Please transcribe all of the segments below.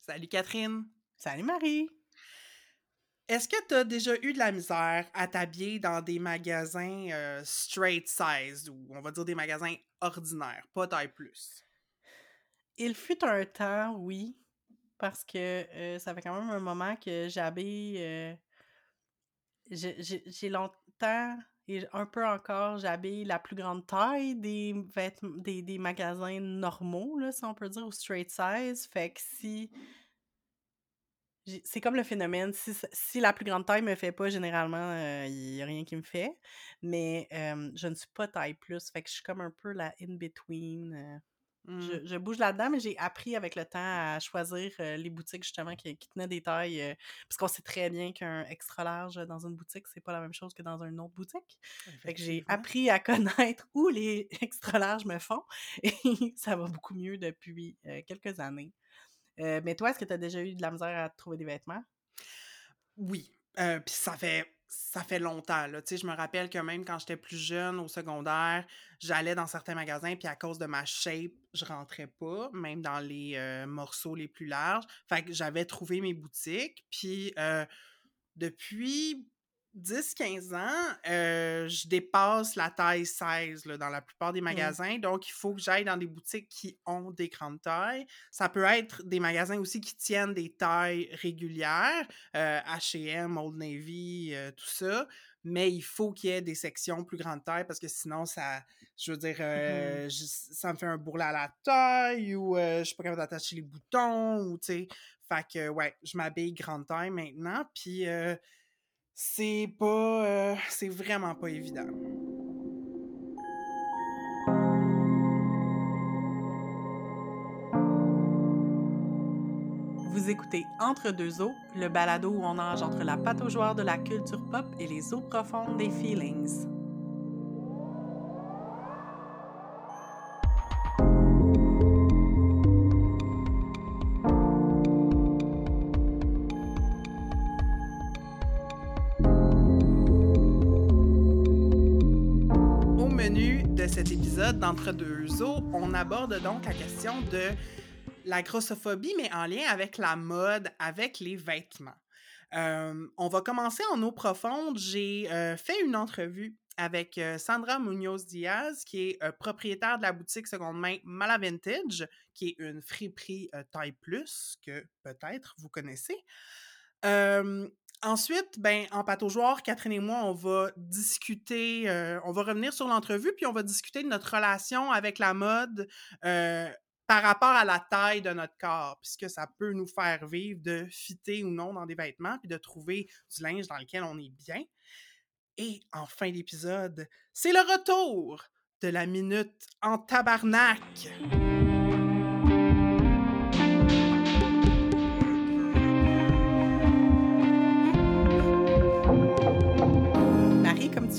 Salut Catherine. Salut Marie. Est-ce que tu as déjà eu de la misère à t'habiller dans des magasins euh, straight size ou on va dire des magasins ordinaires, pas taille plus? Il fut un temps, oui, parce que euh, ça fait quand même un moment que j'habille. euh, j'ai longtemps et un peu encore, j'habille la plus grande taille des vêtements, des, magasins normaux, là, si on peut dire, ou straight size. Fait que si. C'est comme le phénomène, si, la plus grande taille me fait pas, généralement, il n'y a rien qui me fait. Mais euh, je ne suis pas taille plus, fait que je suis comme un peu la in-between. Hmm. je, je bouge là-dedans, mais j'ai appris avec le temps à choisir euh, les boutiques justement qui, qui tenaient des tailles. euh, parce qu'on sait très bien qu'un extra large dans une boutique, c'est pas la même chose que dans une autre boutique. Fait que j'ai appris à connaître où les extra larges me font et ça va beaucoup mieux depuis euh, quelques années. Euh, mais toi, est-ce que tu as déjà eu de la misère à trouver des vêtements? Oui. Puis ça fait ça fait longtemps. Là. Je me rappelle que même quand j'étais plus jeune au secondaire, j'allais dans certains magasins, puis à cause de ma shape, je rentrais pas, même dans les euh, morceaux les plus larges. Fait que j'avais trouvé mes boutiques. Puis euh, depuis 10-15 ans, euh, je dépasse la taille 16 là, dans la plupart des magasins. Donc, il faut que j'aille dans des boutiques qui ont des grandes tailles. Ça peut être des magasins aussi qui tiennent des tailles régulières, euh, H&M, Old Navy, euh, tout ça. Mais il faut qu'il y ait des sections plus grandes tailles parce que sinon, ça, je veux dire, je- ça me fait un bourrelet à la taille ou je suis pas capable d'attacher les boutons ou, tu sais. Fait que, ouais, je m'habille grande taille maintenant. Puis, c'est pas. euh, c'est vraiment pas évident. Vous écoutez Entre deux eaux, le balado où on nage entre la pataugeoire de la culture pop et les eaux profondes des feelings. Épisode d'Entre deux eaux, on aborde donc la question de la grossophobie, mais en lien avec la mode, avec les vêtements. Euh, on va commencer en eau profonde. J'ai euh, fait une entrevue avec euh, Sandra Munoz Diaz, qui est propriétaire de la boutique seconde main Mala Vintage, qui est une friperie taille plus, que peut-être vous connaissez. Ensuite, ben, en pataugeoire, Catherine et moi, on va discuter, euh, on va revenir sur l'entrevue, puis on va discuter de notre relation avec la mode euh, par rapport à la taille de notre corps, puisque ça peut nous faire vivre de fitter ou non dans des vêtements, puis de trouver du linge dans lequel on est bien. Et en fin d'épisode, c'est le retour de la minute en tabarnak.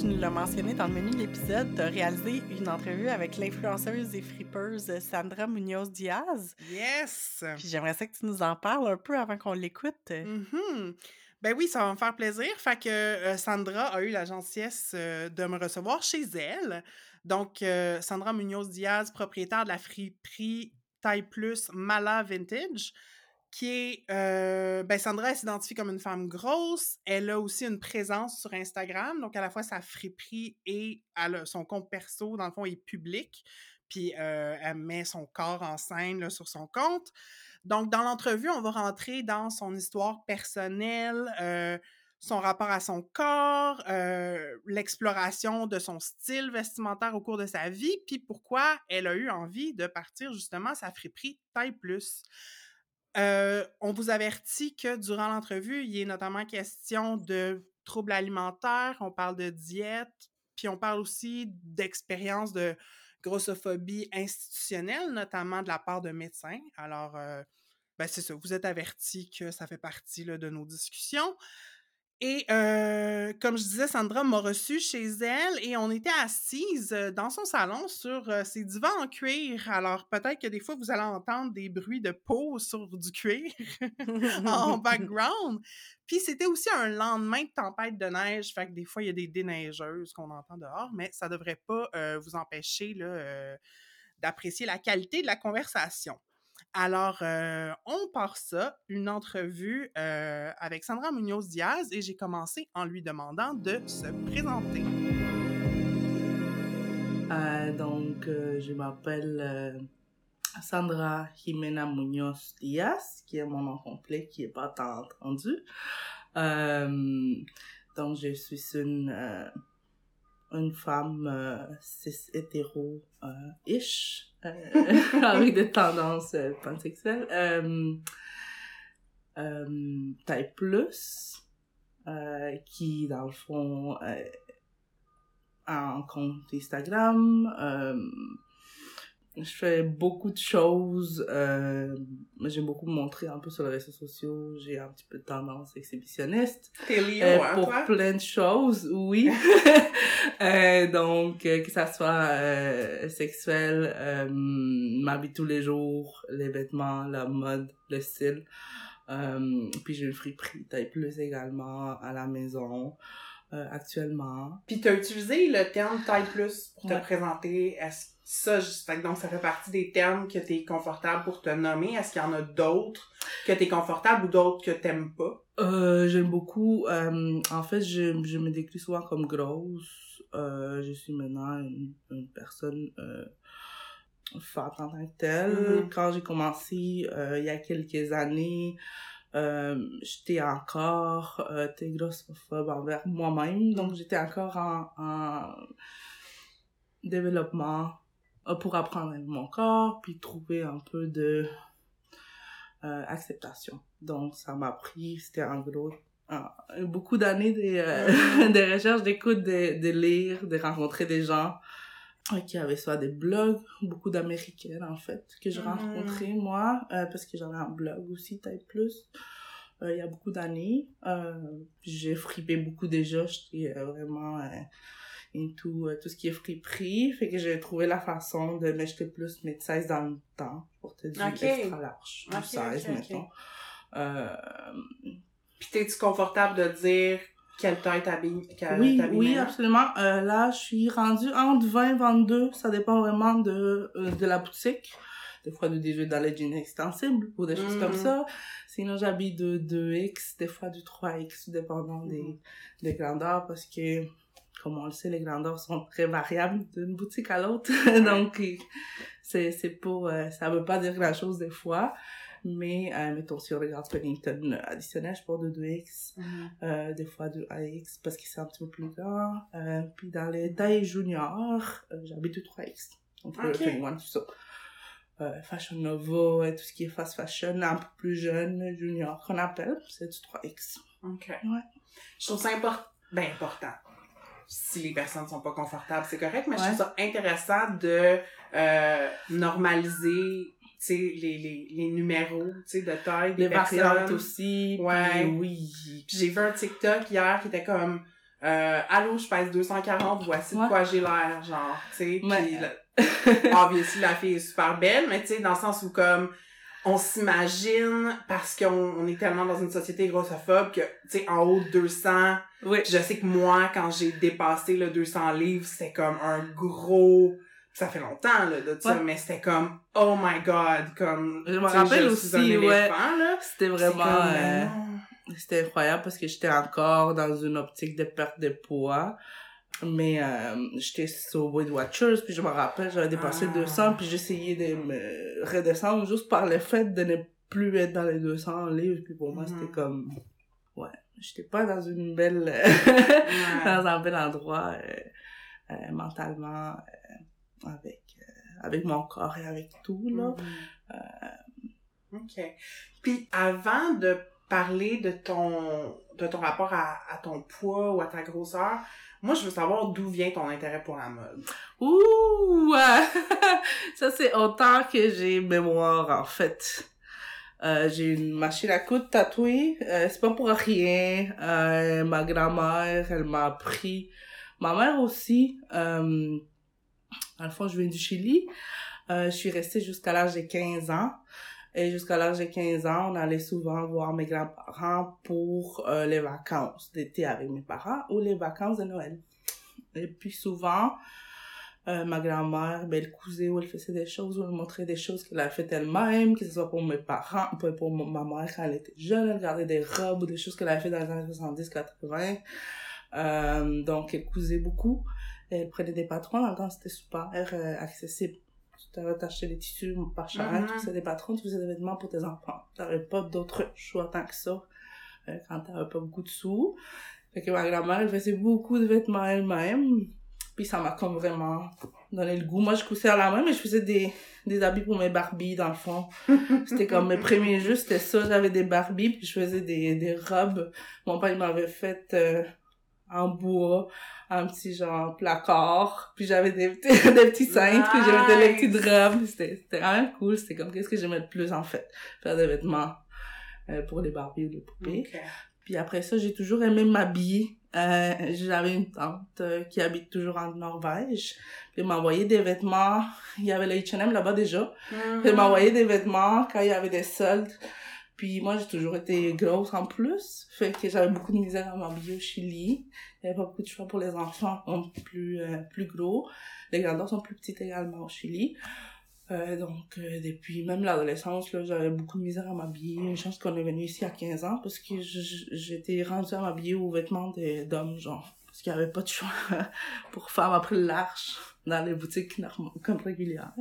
Tu nous l'as mentionné dans le menu de l'épisode, tu as réalisé une entrevue avec l'influenceuse et fripeuse Sandra Munoz Diaz. Yes! Puis j'aimerais ça que tu nous en parles un peu avant qu'on l'écoute. Mhm. Ben oui, ça va me faire plaisir. Fait que euh, Sandra a eu la gentillesse euh, de me recevoir chez elle. Donc, euh, Sandra Munoz Diaz, propriétaire de la friperie Taille Plus Mala Vintage, qui est. euh, ben, Sandra, s'identifie comme une femme grosse. Elle a aussi une présence sur Instagram. Donc, à la fois sa friperie et son compte perso, dans le fond, est public. Puis, euh, elle met son corps en scène sur son compte. Donc, dans l'entrevue, on va rentrer dans son histoire personnelle, euh, son rapport à son corps, l'exploration de son style vestimentaire au cours de sa vie, puis pourquoi elle a eu envie de partir justement sa friperie taille plus. Euh, on vous avertit que durant l'entrevue, il est notamment question de troubles alimentaires, on parle de diète, puis on parle aussi d'expériences de grossophobie institutionnelle, notamment de la part de médecins. Alors, euh, ben c'est ça, vous êtes avertis que ça fait partie de nos discussions. Et euh, comme je disais, Sandra m'a reçue chez elle et on était assises euh, dans son salon sur euh, ses divans en cuir. Alors peut-être que des fois, vous allez entendre des bruits de peau sur du cuir en background. Puis c'était aussi un lendemain de tempête de neige, fait que des fois, il y a des déneigeuses qu'on entend dehors, mais ça devrait pas euh, vous empêcher là, d'apprécier la qualité de la conversation. Alors, euh, on part ça, une entrevue euh, avec Sandra Munoz-Diaz et j'ai commencé en lui demandant de se présenter. Euh, donc, je m'appelle Sandra Jimena Munoz-Diaz, qui est mon nom complet, qui n'est pas tant entendu. donc, je suis une une femme euh, cis hétéro euh, ish euh, avec des tendances pansexuelles taille plus qui dans le fond a un compte Instagram je fais beaucoup de choses. Euh, J'aime beaucoup me montrer un peu sur les réseaux sociaux. J'ai un petit peu de tendance exhibitionniste. T'es euh, hein, Pour plein de choses, oui. euh, donc, euh, que ça soit euh, sexuel, ma vie tous les jours, les vêtements, la mode, le style. Puis j'ai une friperie taille plus également à la maison. Euh, actuellement. Puis tu as utilisé le terme taille plus pour te présenter. Est-ce ça, fait donc ça fait partie des termes que tu es confortable pour te nommer. Est-ce qu'il y en a d'autres que tu es confortable ou d'autres que t'aimes pas? Euh, j'aime beaucoup. Euh, en fait, je, je me décris souvent comme grosse. Euh, je suis maintenant une, une personne forte en tant que telle. Mhm. Quand j'ai commencé il y a quelques années, j'étais encore grossophobe envers moi-même. Donc, j'étais encore en, en développement pour apprendre mon corps, puis trouver un peu de euh, acceptation. Donc, ça m'a pris, c'était en gros euh, beaucoup d'années de, euh, de recherche, d'écoute, de, de lire, de rencontrer des gens euh, qui avaient soit des blogs, beaucoup d'Américaines en fait, que j'ai Mhm. rencontré moi, euh, parce que j'avais un blog aussi, Type Plus, euh, il y a beaucoup d'années. Euh, j'ai fripé beaucoup déjà, j'étais euh, vraiment euh, into euh, tout ce qui est friperie, fait que j'ai trouvé la façon de m'acheter plus mes 16 dans le temps, pour te dire Ok. extra large, du Ok, 16 ok, ok. mettons. Euh, Puis t'es-tu confortable de dire quelle taille t'habilles? quelle oui, oui, absolument. Euh, là, je suis rendue entre 20 et 22. Ça dépend vraiment de, euh, de la boutique. Des fois, de 18 dans les jeans extensibles ou des choses comme ça. Sinon, j'habille de 2X, des fois du 3X, dépendant des, des grandeurs parce que, comme on le sait, les grandeurs sont très variables d'une boutique à l'autre. Donc, euh, c'est, c'est pour, euh, ça veut pas dire grand chose des fois. Mais, euh, mettons, si on regarde Pennington additionnel, je porte de 2X Mhm. euh, des fois de AX parce que c'est un petit peu plus grand. Euh, puis dans les tailles juniors, euh, j'habite du 3X. Donc le 21, tout ça. Euh, fashion Nova, et tout ce qui est fast fashion, un peu plus jeune, junior, qu'on appelle, c'est du 3X. OK. Ouais. Je trouve ça ben, important. Si les personnes sont pas confortables, c'est correct, mais je trouve ça intéressant de euh, normaliser tu sais, les, les, les numéros tu sais, de taille des Les personnes. aussi. puis Ouais. oui. Puis j'ai vu un TikTok hier qui était comme euh, Allô, je pèse 240, voici de Ouais. quoi j'ai l'air, genre, tu sais. Puis Ouais. la- obviously, la fille est super belle, mais tu sais, dans le sens où comme on s'imagine parce qu'on on est tellement dans une société grossophobe que, tu sais, en haut de 200, Oui. je sais que moi, quand j'ai dépassé le 200 livres, c'était comme un gros... Ça fait longtemps, là, de ça, Ouais. mais c'était comme, oh my god, comme... Je me rappelle je aussi, ouais. là. C'était vraiment... euh. C'était incroyable parce que j'étais encore dans une optique de perte de poids. Mais euh, j'étais sur Weight Watchers, puis je me rappelle, j'avais dépassé Ah. 200, puis j'essayais de me redescendre juste par le fait de ne plus être dans les 200 livres. Puis pour moi, Mhm. c'était comme... Ouais, j'étais pas dans une belle... Ouais. dans un bel endroit euh, euh, mentalement avec, avec mon corps et avec tout, là. Mhm. OK. Puis avant de parler de ton de ton rapport à, à ton poids ou à ta grosseur, moi je veux savoir d'où vient ton intérêt pour la mode. Ouh! ça, c'est autant que j'ai mémoire, en fait. Euh, j'ai une machine à coudre tatouée. Euh, c'est pas pour rien. Euh, ma grand-mère, elle m'a appris. Ma mère aussi. Euh, le fond, je viens du Chili. Je suis restée jusqu'à l'âge de 15 ans. Et jusqu'à l'âge de 15 ans, on allait souvent voir mes grands-parents pour euh, les vacances d'été avec mes parents ou les vacances de Noël. Et puis souvent, Euh, ma grand-mère, elle cousait ou elle faisait des choses, ou elle montrait des choses qu'elle a fait elle-même, que ce soit pour mes parents, pour, pour ma mère quand elle était jeune, elle regardait des robes ou des choses qu'elle avait fait dans les années 70-80. Euh, donc, elle cousait beaucoup. Elle prenait des patrons, temps, c'était super euh, accessible. Tu avais acheté des tissus pas cher, Mhm. tu faisais des patrons, tu faisais des vêtements pour tes enfants. Tu n'avais pas d'autre choix tant que ça euh, quand tu n'avais pas beaucoup de sous. Fait que ma grand-mère, elle faisait beaucoup de vêtements elle-même. Puis ça m'a comme vraiment donné le goût. Moi, je coussais à la main, mais je faisais des, des habits pour mes Barbies, dans le fond. C'était comme mes premiers jeux, c'était ça. J'avais des Barbies, puis je faisais des, des robes. Mon père, il m'avait fait euh, en bois, un petit genre placard. Puis j'avais des, petits- des petits cintres, puis j'avais des Nice. petites robes. C'était c'était quand même cool. C'était comme, qu'est-ce que j'aimais le plus, en fait? Faire des vêtements euh, pour les Barbies ou les poupées. Ok. Puis après ça, j'ai toujours aimé m'habiller. Euh, j'avais une tante euh, qui habite toujours en Norvège. Puis elle m'envoyait des vêtements. Il y avait le H&M là-bas déjà. Puis elle Mhm. m'envoyait des vêtements quand il y avait des soldes. Puis moi, j'ai toujours été grosse en plus. Fait que j'avais beaucoup de misère à m'habiller au Chili. Il n'y avait pas beaucoup de choix pour les enfants plus, euh, plus gros. Les grandeurs sont plus petites également au Chili. Euh, donc, euh, depuis même l'adolescence, j'avais beaucoup de misère à m'habiller. Une chance qu'on est venu ici à 15 ans parce que j'étais rendue à m'habiller aux vêtements d'hommes, genre. Parce qu'il n'y avait pas de choix pour femmes après large dans les boutiques comme régulières.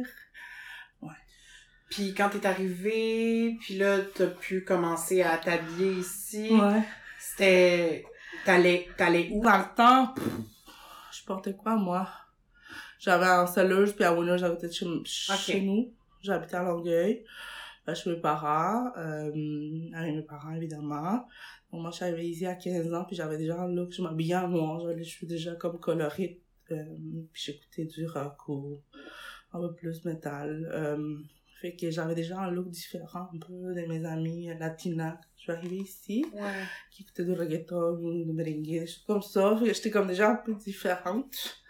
Puis quand t'es arrivé, puis là, t'as pu commencer à t'habiller ici. Ouais. C'était... T'allais, t'allais où? Dans le temps, pff, je portais quoi, moi? J'avais en Selleuse, puis à Winner, j'habitais chez, chez nous. J'habitais à Longueuil, euh, chez mes parents, euh, avec mes parents, évidemment. Donc, moi, je suis arrivée ici à 15 ans, puis j'avais déjà un look, je m'habillais en noir, les cheveux déjà comme colorés, euh, puis j'écoutais du rock ou un peu plus métal. Euh, fait que j'avais déjà un look différent un peu de mes amis latinas. Je suis arrivée ici Ouais. qui écoutait du reggaeton du merengue, des choses comme ça. J'étais comme déjà un peu différente.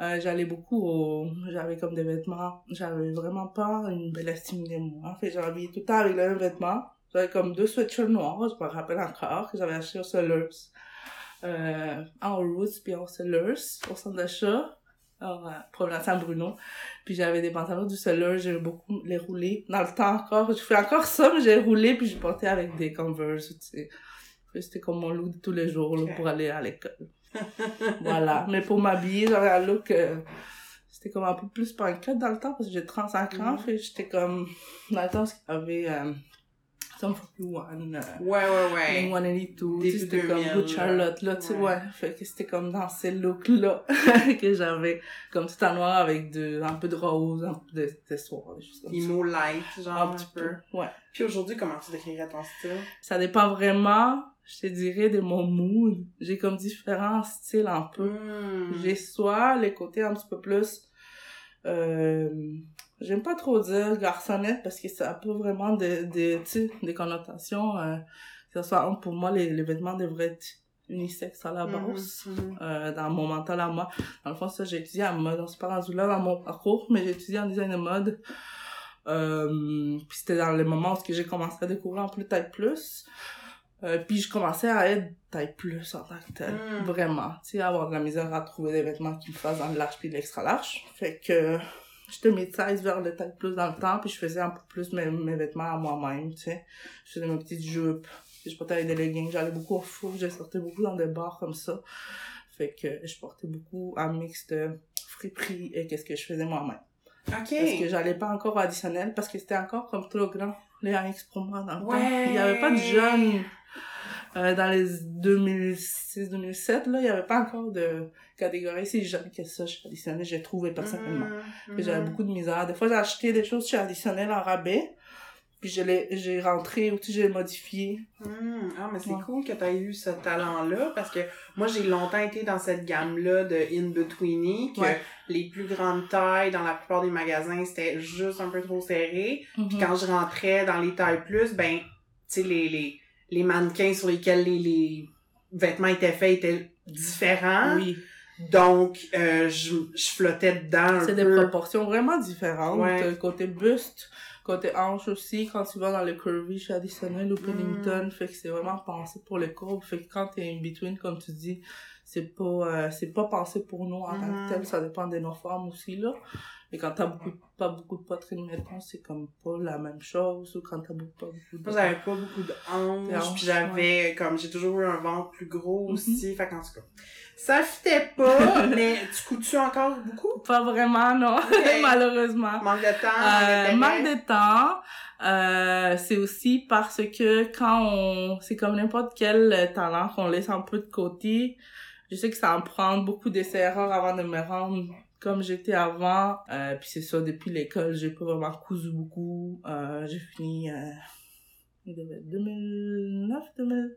Euh, j'allais beaucoup au... J'avais comme des vêtements... J'avais vraiment pas une belle estime de moi. Fait j'avais tout le temps avec le même vêtement. J'avais comme deux sweatshirts noirs, je me rappelle encore, que j'avais acheté au Sellers. Euh, en Roots puis en Sellers, au centre d'achat. Euh, provenance à Bruno. Puis j'avais des pantalons du Sellers, j'aimais beaucoup les rouler. Dans le temps encore, je fais encore ça, mais j'ai roulé puis je portais avec des Converse, tu sais. C'était comme mon look de tous les jours là, pour aller à l'école. voilà. Mais pour m'habiller, j'avais un look... euh, c'était comme un peu plus punkette dans le temps parce que j'ai 35 ans. Fait que j'étais comme... Dans le temps, parce qu'il y avait... Euh, Some 41, euh, Ouais, ouais, ouais. Blink 182, Début tu sais, c'était 2000, comme Good Charlotte, là, tu sais, ouais. Fait que c'était comme dans ces looks-là que j'avais, comme tout en noir avec de, un peu de rose, un peu de, des choses comme. Emo light, genre, Un un, petit peu. peu, ouais. Puis aujourd'hui, comment tu décrirais ton style? Ça dépend vraiment, je te dirais, de mon mood. J'ai comme différents styles un peu. Hmm. J'ai soit les côtés un petit peu plus, euh, j'aime pas trop dire garçonnette parce que ça peut vraiment des, tu connotations, euh, que ce soit, pour moi, les, les vêtements devraient être unisexe à la base. Mhm, mhm. euh, dans mon mental à moi. Dans le fond, ça, j'ai étudié en mode. On pas rendu là dans mon parcours, mais j'ai étudié en design de mode. Euh, puis c'était dans les moments où j'ai commencé à découvrir un peu taille plus. Euh, puis je commençais à être taille plus en tant que tel. Mm. Vraiment. Tu sais, avoir de la misère à trouver des vêtements qui me fassent dans le large puis de l'extra large. Fait que j'étais mid-size vers le taille plus dans le temps, puis je faisais un peu plus mes, mes vêtements à moi-même, tu sais. Je faisais mes petites jupes, puis je portais avec des leggings, j'allais beaucoup au four, je sortais beaucoup dans des bars comme ça. Fait que je portais beaucoup un mix de friperie et qu'est-ce que je faisais moi-même. OK. Parce que j'allais pas encore au additionnel, parce que c'était encore comme trop grand, les AX pour moi dans le temps. Ouais. Il y avait pas de jeunes euh, dans les 2006-2007, là, il y avait pas encore de catégorie si jeune que ça chez additionnel, j'ai trouvé personnellement. Puis j'avais mhm. beaucoup de misère. Des fois, j'ai acheté des choses additionnel en rabais, puis je l'ai, j'ai rentré ou j'ai modifié. Hmm, Ah, mais c'est Ouais. cool que tu aies eu ce talent-là parce que moi, j'ai longtemps été dans cette gamme-là de in-betweeny, que Ouais. les plus grandes tailles dans la plupart des magasins, c'était juste un peu trop serré. Puis Mhm. quand je rentrais dans les tailles plus, ben, tu sais, les, les, les mannequins sur lesquels les, les vêtements étaient faits étaient différents. Oui. Donc, euh, je, je flottais dedans C'est des peu. proportions vraiment différentes. Ouais. Euh, Côté buste, Côté hanche aussi, quand tu vas dans le curvy chez Additionnel ou Mm. Pennington, fait que c'est vraiment pensé pour les courbes. Fait que quand t'es in between, comme tu dis, c'est pas, euh, c'est pas pensé pour nous en tant que tel, ça dépend de nos formes aussi, là. Et quand t'as beaucoup, pas beaucoup de poitrine, mettons, c'est comme pas la même chose, ou quand t'as beaucoup, pas beaucoup de... Moi, j'avais pas beaucoup de hanches, puis j'avais, comme, j'ai toujours eu un ventre plus gros Mhm. aussi, fait qu'en tout cas, ça fitait pas, mais tu couds-tu encore beaucoup? Pas vraiment, non, malheureusement. Manque de temps, Euh, manque de temps, euh, c'est aussi parce que quand on, c'est comme n'importe quel talent qu'on laisse un peu de côté. Je sais que ça en prend beaucoup d'essais-erreurs avant de me rendre comme j'étais avant. Euh, puis c'est ça, depuis l'école, j'ai pas vraiment cousu beaucoup. Euh, j'ai fini, euh, il devait être 2009, 2000.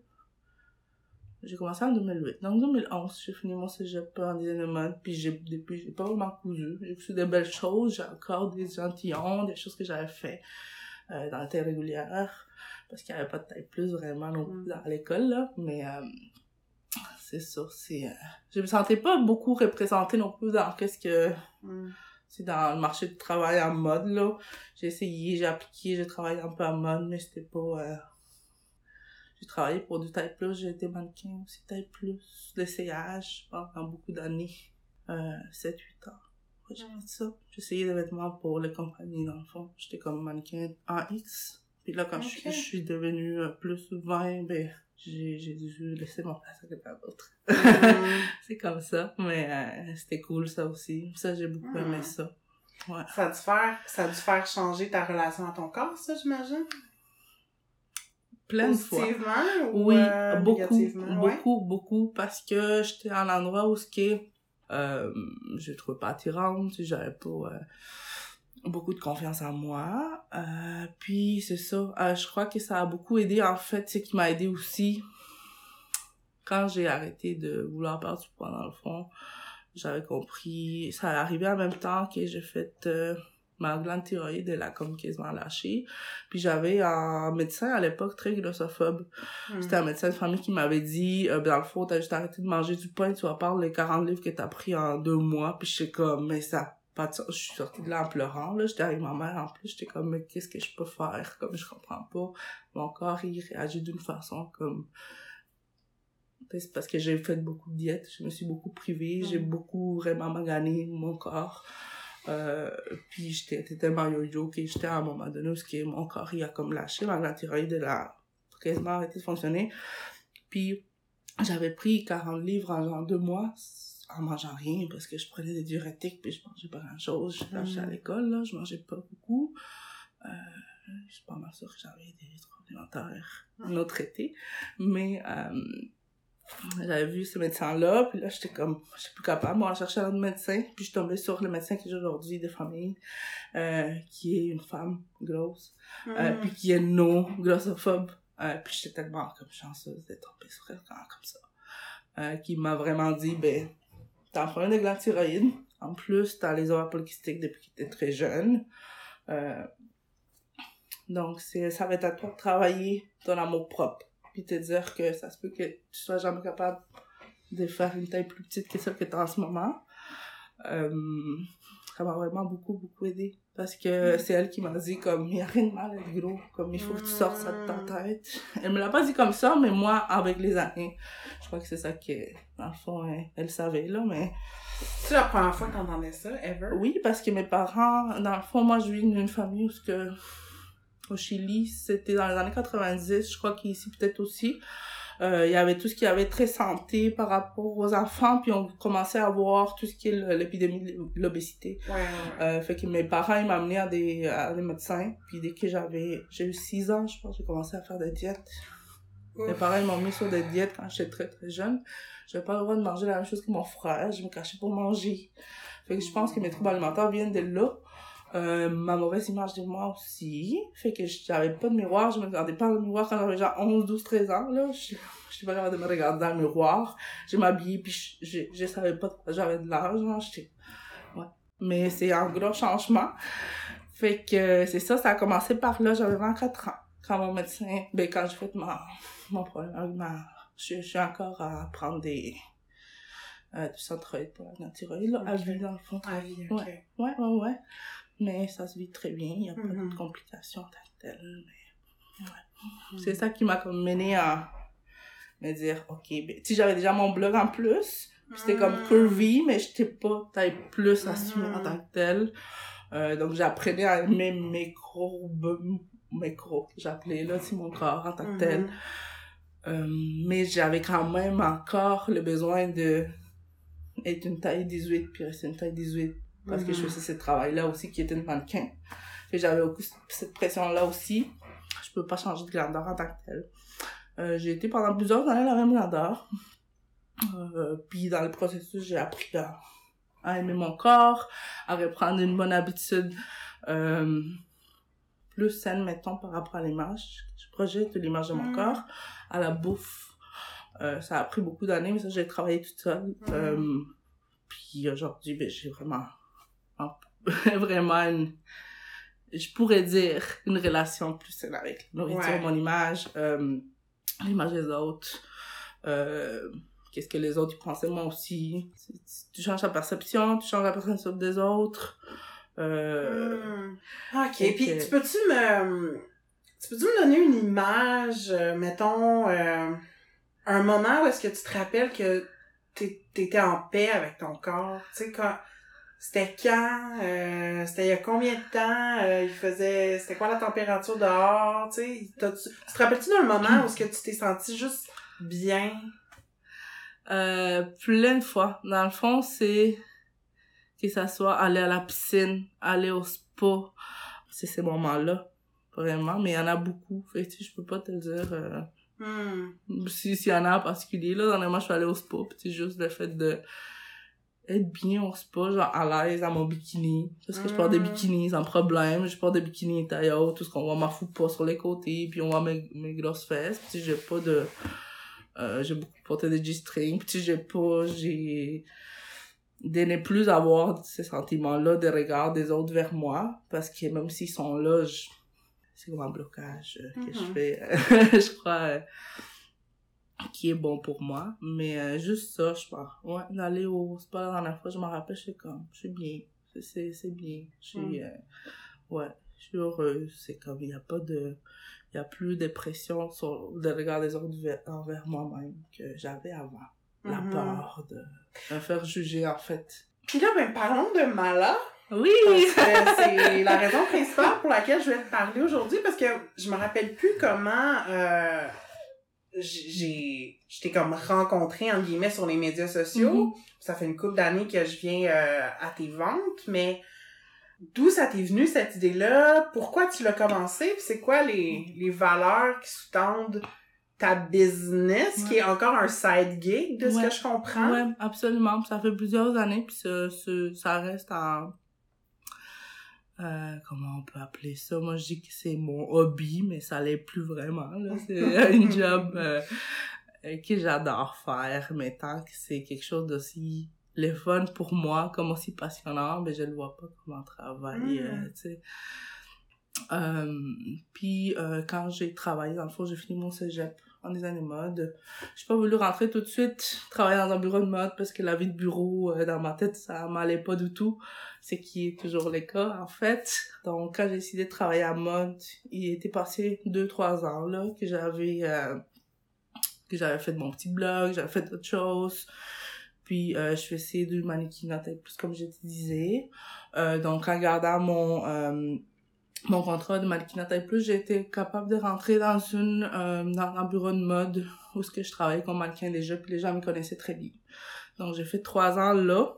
J'ai commencé en 2008. Donc 2011, j'ai fini mon cégep en design de mode. Puis j'ai, depuis, j'ai pas vraiment cousu. J'ai cousu des belles choses. J'ai encore des échantillons, des choses que j'avais fait euh, dans la taille régulière. Parce qu'il y avait pas de taille plus vraiment non plus Mm. dans l'école, là. Mais euh, c'est ça, c'est... euh, je me sentais pas beaucoup représentée non plus dans qu'est-ce que... Mm. C'est dans le marché du travail en mode, là. J'ai essayé, j'ai appliqué, j'ai travaillé un peu en mode, mais c'était pas... euh, J'ai travaillé pour du taille plus, j'ai été mannequin aussi taille plus, l'essayage pendant beaucoup d'années. Euh, 7-8 ans. Ouais, j'ai fait ça. J'essayais des vêtements pour les compagnies, dans le fond. J'étais comme mannequin en X. Puis là, quand je, je suis devenue euh, plus 20, ben, j'ai dû laisser mon place à quelqu'un d'autre. Mm. C'est comme ça, mais euh, c'était cool ça aussi. Ça, j'ai beaucoup aimé Hmm. ça. Ouais. Ça a dû faire, ça a dû faire changer ta relation à ton corps, ça, j'imagine? Plein de fois. Positivement ou Oui, euh, beaucoup? Ouais? beaucoup, beaucoup, parce que j'étais à un endroit où ce qui est, euh, je trouvais pas attirante, j'avais pas beaucoup de confiance en moi. Euh, puis c'est ça, euh, je crois que ça a beaucoup aidé en fait, c'est qui m'a aidé aussi quand j'ai arrêté de vouloir perdre du poids dans le fond. J'avais compris, ça arrivait en même temps que j'ai fait euh, ma glande thyroïde, elle a comme quasiment lâché. Puis j'avais un médecin à l'époque très glossophobe. Mm. C'était un médecin de famille qui m'avait dit, euh, dans le fond, t'as juste arrêté de manger du pain, tu vas perdre les 40 livres que t'as pris en deux mois. Puis j'étais comme, mais ça de. Je suis sortie de là en pleurant, là. J'étais avec ma mère en plus. J'étais comme, mais qu'est-ce que je peux faire? Comme, je comprends pas. Mon corps, il réagit d'une façon comme... C'est parce que j'ai fait beaucoup de diètes. Je me suis beaucoup privée. J'ai beaucoup vraiment magané mon corps. Euh, puis j'étais tellement yo-yo que j'étais à un moment donné où ce qui est- mon corps il a comme lâché, ma thyroïde elle a quasiment arrêté de fonctionner. Puis j'avais pris 40 livres en genre deux mois en mangeant rien parce que je prenais des diurétiques puis je mangeais pas grand chose. J'étais à Mm. l'école là, je mangeais pas beaucoup. Euh, je suis pas mal sûre que j'avais des troubles alimentaires non traités. Mais euh, j'avais vu ce médecin-là, puis là, j'étais comme, je suis plus capable. Moi, je cherchais un autre médecin, puis je suis tombée sur le médecin que j'ai aujourd'hui de famille, euh, qui est une femme grosse, euh, Mm. puis qui est non glossophobe. Euh, puis j'étais tellement comme chanceuse d'être tombée sur quelqu'un comme ça. Qui m'a vraiment dit, ben, t'as un problème de glande thyroïde. En plus, t'as les ovaires polykystiques depuis que t'es très jeune. Euh, donc, c'est, ça va être à toi de travailler ton amour propre. Puis te dire que ça se peut que tu sois jamais capable de faire une taille plus petite que celle que t'as en ce moment. Euh, ça m'a vraiment beaucoup, beaucoup aidé. Parce que c'est elle qui m'a dit comme, il y a rien de mal à être gros. Comme, il faut que tu sortes ça de ta tête. Elle me l'a pas dit comme ça, mais moi, avec les années, je crois que c'est ça que, dans le fond, elle, elle savait, là, mais... C'est la première fois que t'entendais ça, ever? Oui, parce que mes parents, dans le fond, moi, je vis dans une famille où ce que, au Chili, c'était dans les années 90, je crois qu'ici peut-être aussi, euh, il y avait tout ce qui avait très santé par rapport aux enfants, puis on commençait à voir tout ce qui est l'épidémie de l'obésité. Ouais, ouais, ouais. Euh, fait que mes parents, ils m'amenaient à des, à des médecins, puis dès que j'avais, j'ai eu 6 ans, je pense, j'ai commencé à faire des diètes. Mes parents ils m'ont mis sur des diètes quand j'étais très très jeune. J'avais pas le droit de manger la même chose que mon frère. Je me cachais pour manger. Fait que je pense que mes troubles alimentaires viennent de là. Euh, ma mauvaise image de moi aussi. Fait que j'avais pas de miroir. Je me regardais pas dans le miroir quand j'avais genre 11, 12, 13 ans, là. Je j'étais pas capable de me regarder dans le miroir. Je m'habillais puis je, je, je savais pas j'avais de l'âge. J'étais, ouais. Mais c'est un gros changement. Fait que c'est ça, ça a commencé par là. J'avais 24 ans. Quand mon médecin, ben, quand j'ai fait ma, mon problème ma, je, je suis encore à prendre des, euh, du centroïde pour la thyroïde, là, à Ok. vie, dans le fond. Ok. Ouais, ouais, ouais. Mais ça se vit très bien. Il n'y a pas Mhm. de complications tant que telles. mais ouais. C'est ça qui m'a comme mené à me dire, ok, ben, si j'avais déjà mon blog en plus, c'était comme Mm. curvy, mais j'étais pas taille plus assumée en Mhm. tant que telle. Euh, donc j'apprenais à aimer mes courbes, mes gros, j'appelais là, c'est mon corps en tant que tel. Mhm. Euh, mais j'avais quand même encore le besoin de être une taille 18 puis rester une taille 18 parce que je Mhm. faisais ce travail-là aussi qui était une mannequin. Et j'avais beaucoup cette pression-là aussi. Je peux pas changer de grandeur en tant que telle. Euh, j'ai été pendant plusieurs années la même grandeur. Euh, puis dans le processus, j'ai appris à, à aimer mon corps, à reprendre une bonne habitude euh, plus saine, mettons, par rapport à l'image. Je projette l'image de mon Mhm. corps, à la bouffe. Euh, ça a pris beaucoup d'années, mais ça, j'ai travaillé toute seule. Euh, puis aujourd'hui, ben, j'ai vraiment, vraiment une, je pourrais dire, une relation plus saine avec la nourriture, Ouais. mon image, euh, l'image des autres, euh, qu'est-ce que les autres pensaient de moi aussi. Tu- tu- Tu changes ta perception, tu changes la perception des autres. Euh, Hmm. Ok, donc, puis tu peux-tu me... Tu peux-tu me donner une image, euh, mettons, euh, un moment où est-ce que tu te rappelles que t'é- t'étais en paix avec ton corps? Tu sais, quand... C'était quand? Euh, c'était il y a combien de temps? Euh, il faisait... C'était quoi la température dehors? Tu sais, t'as-tu- tu te rappelles-tu d'un moment où est-ce que tu t'es senti juste bien? Euh, plein de fois. Dans le fond, c'est que ça soit aller à la piscine, aller au spa. C'est ces moments-là, vraiment. Mais il y en a beaucoup. Fait que, tu sais, je peux pas te dire euh, Hmm. si s'il y en a en particulier. Là, dernièrement, je suis allée au spa. Puis c'est juste le fait de être bien au spa, genre à l'aise dans mon bikini. Parce que je porte des Mm. bikinis sans problème. Je porte des bikinis taille haute, tout ce qu'on voit m'en fout pas sur les côtés. Puis on voit mes, mes grosses fesses. Puis j'ai pas de... Euh, j'ai beaucoup porté des G-strings. Puis j'ai pas... J'ai... De ne plus avoir ces sentiments-là de regard des autres vers moi. Parce que même s'ils sont là, je- c'est comme un blocage euh, que je Mhm. fais. je crois... euh, qui est bon pour moi. Mais euh, juste ça, je pense. Ouais, d'aller au spa la dernière fois, je m'en rappelle, je suis comme, je suis bien. C'est- C'est bien. Je suis, Mm. euh, ouais, je suis heureuse. C'est comme, il n'y a pas de, il y a plus de pression sur le regard des autres vers- envers moi-même que j'avais avant. La Mhm. peur de me faire juger, en fait. Puis là, ben, parlons de Mala. Oui! Parce que c'est la raison principale pour laquelle je vais te parler aujourd'hui parce que je me rappelle plus comment euh, j'ai je t'ai comme rencontré en guillemets sur les médias sociaux. Mhm. Ça fait une couple d'années que je viens euh, à tes ventes, mais d'où ça t'est venu cette idée-là? Pourquoi tu l'as commencé? C'est quoi les, les valeurs qui sous-tendent ta business, qui est encore un side gig de ce que je comprends? Ouais, absolument. Ça fait plusieurs années, puis ça, ça, ça reste en... Euh, comment on peut appeler ça? Moi, je dis que c'est mon hobby, mais ça l'est plus vraiment. là. C'est un job euh, euh, que j'adore faire, mais tant que c'est quelque chose d'aussi le fun pour moi, comme aussi passionnant, mais je le vois pas comme un travail, euh, tu sais. Euh, puis euh, quand j'ai travaillé, dans le fond, j'ai fini mon cégep en design de mode. J'ai pas voulu rentrer tout de suite travailler dans un bureau de mode parce que la vie de bureau, euh, dans ma tête, ça m'allait pas du tout. C'est qui est toujours le cas, en fait. Donc, quand j'ai décidé de travailler à mode, il était passé deux, trois ans, là, que j'avais, euh, que j'avais fait mon petit blog, j'avais fait d'autres choses. Puis, euh, je faisais du mannequinat plus comme je te disais. Euh, donc, en gardant mon, mon contrat de mannequinat taille plus, j'ai été capable de rentrer dans une euh, dans un bureau de mode où ce que je travaillais comme mannequin déjà, puis les gens me connaissaient très bien. Donc j'ai fait trois ans là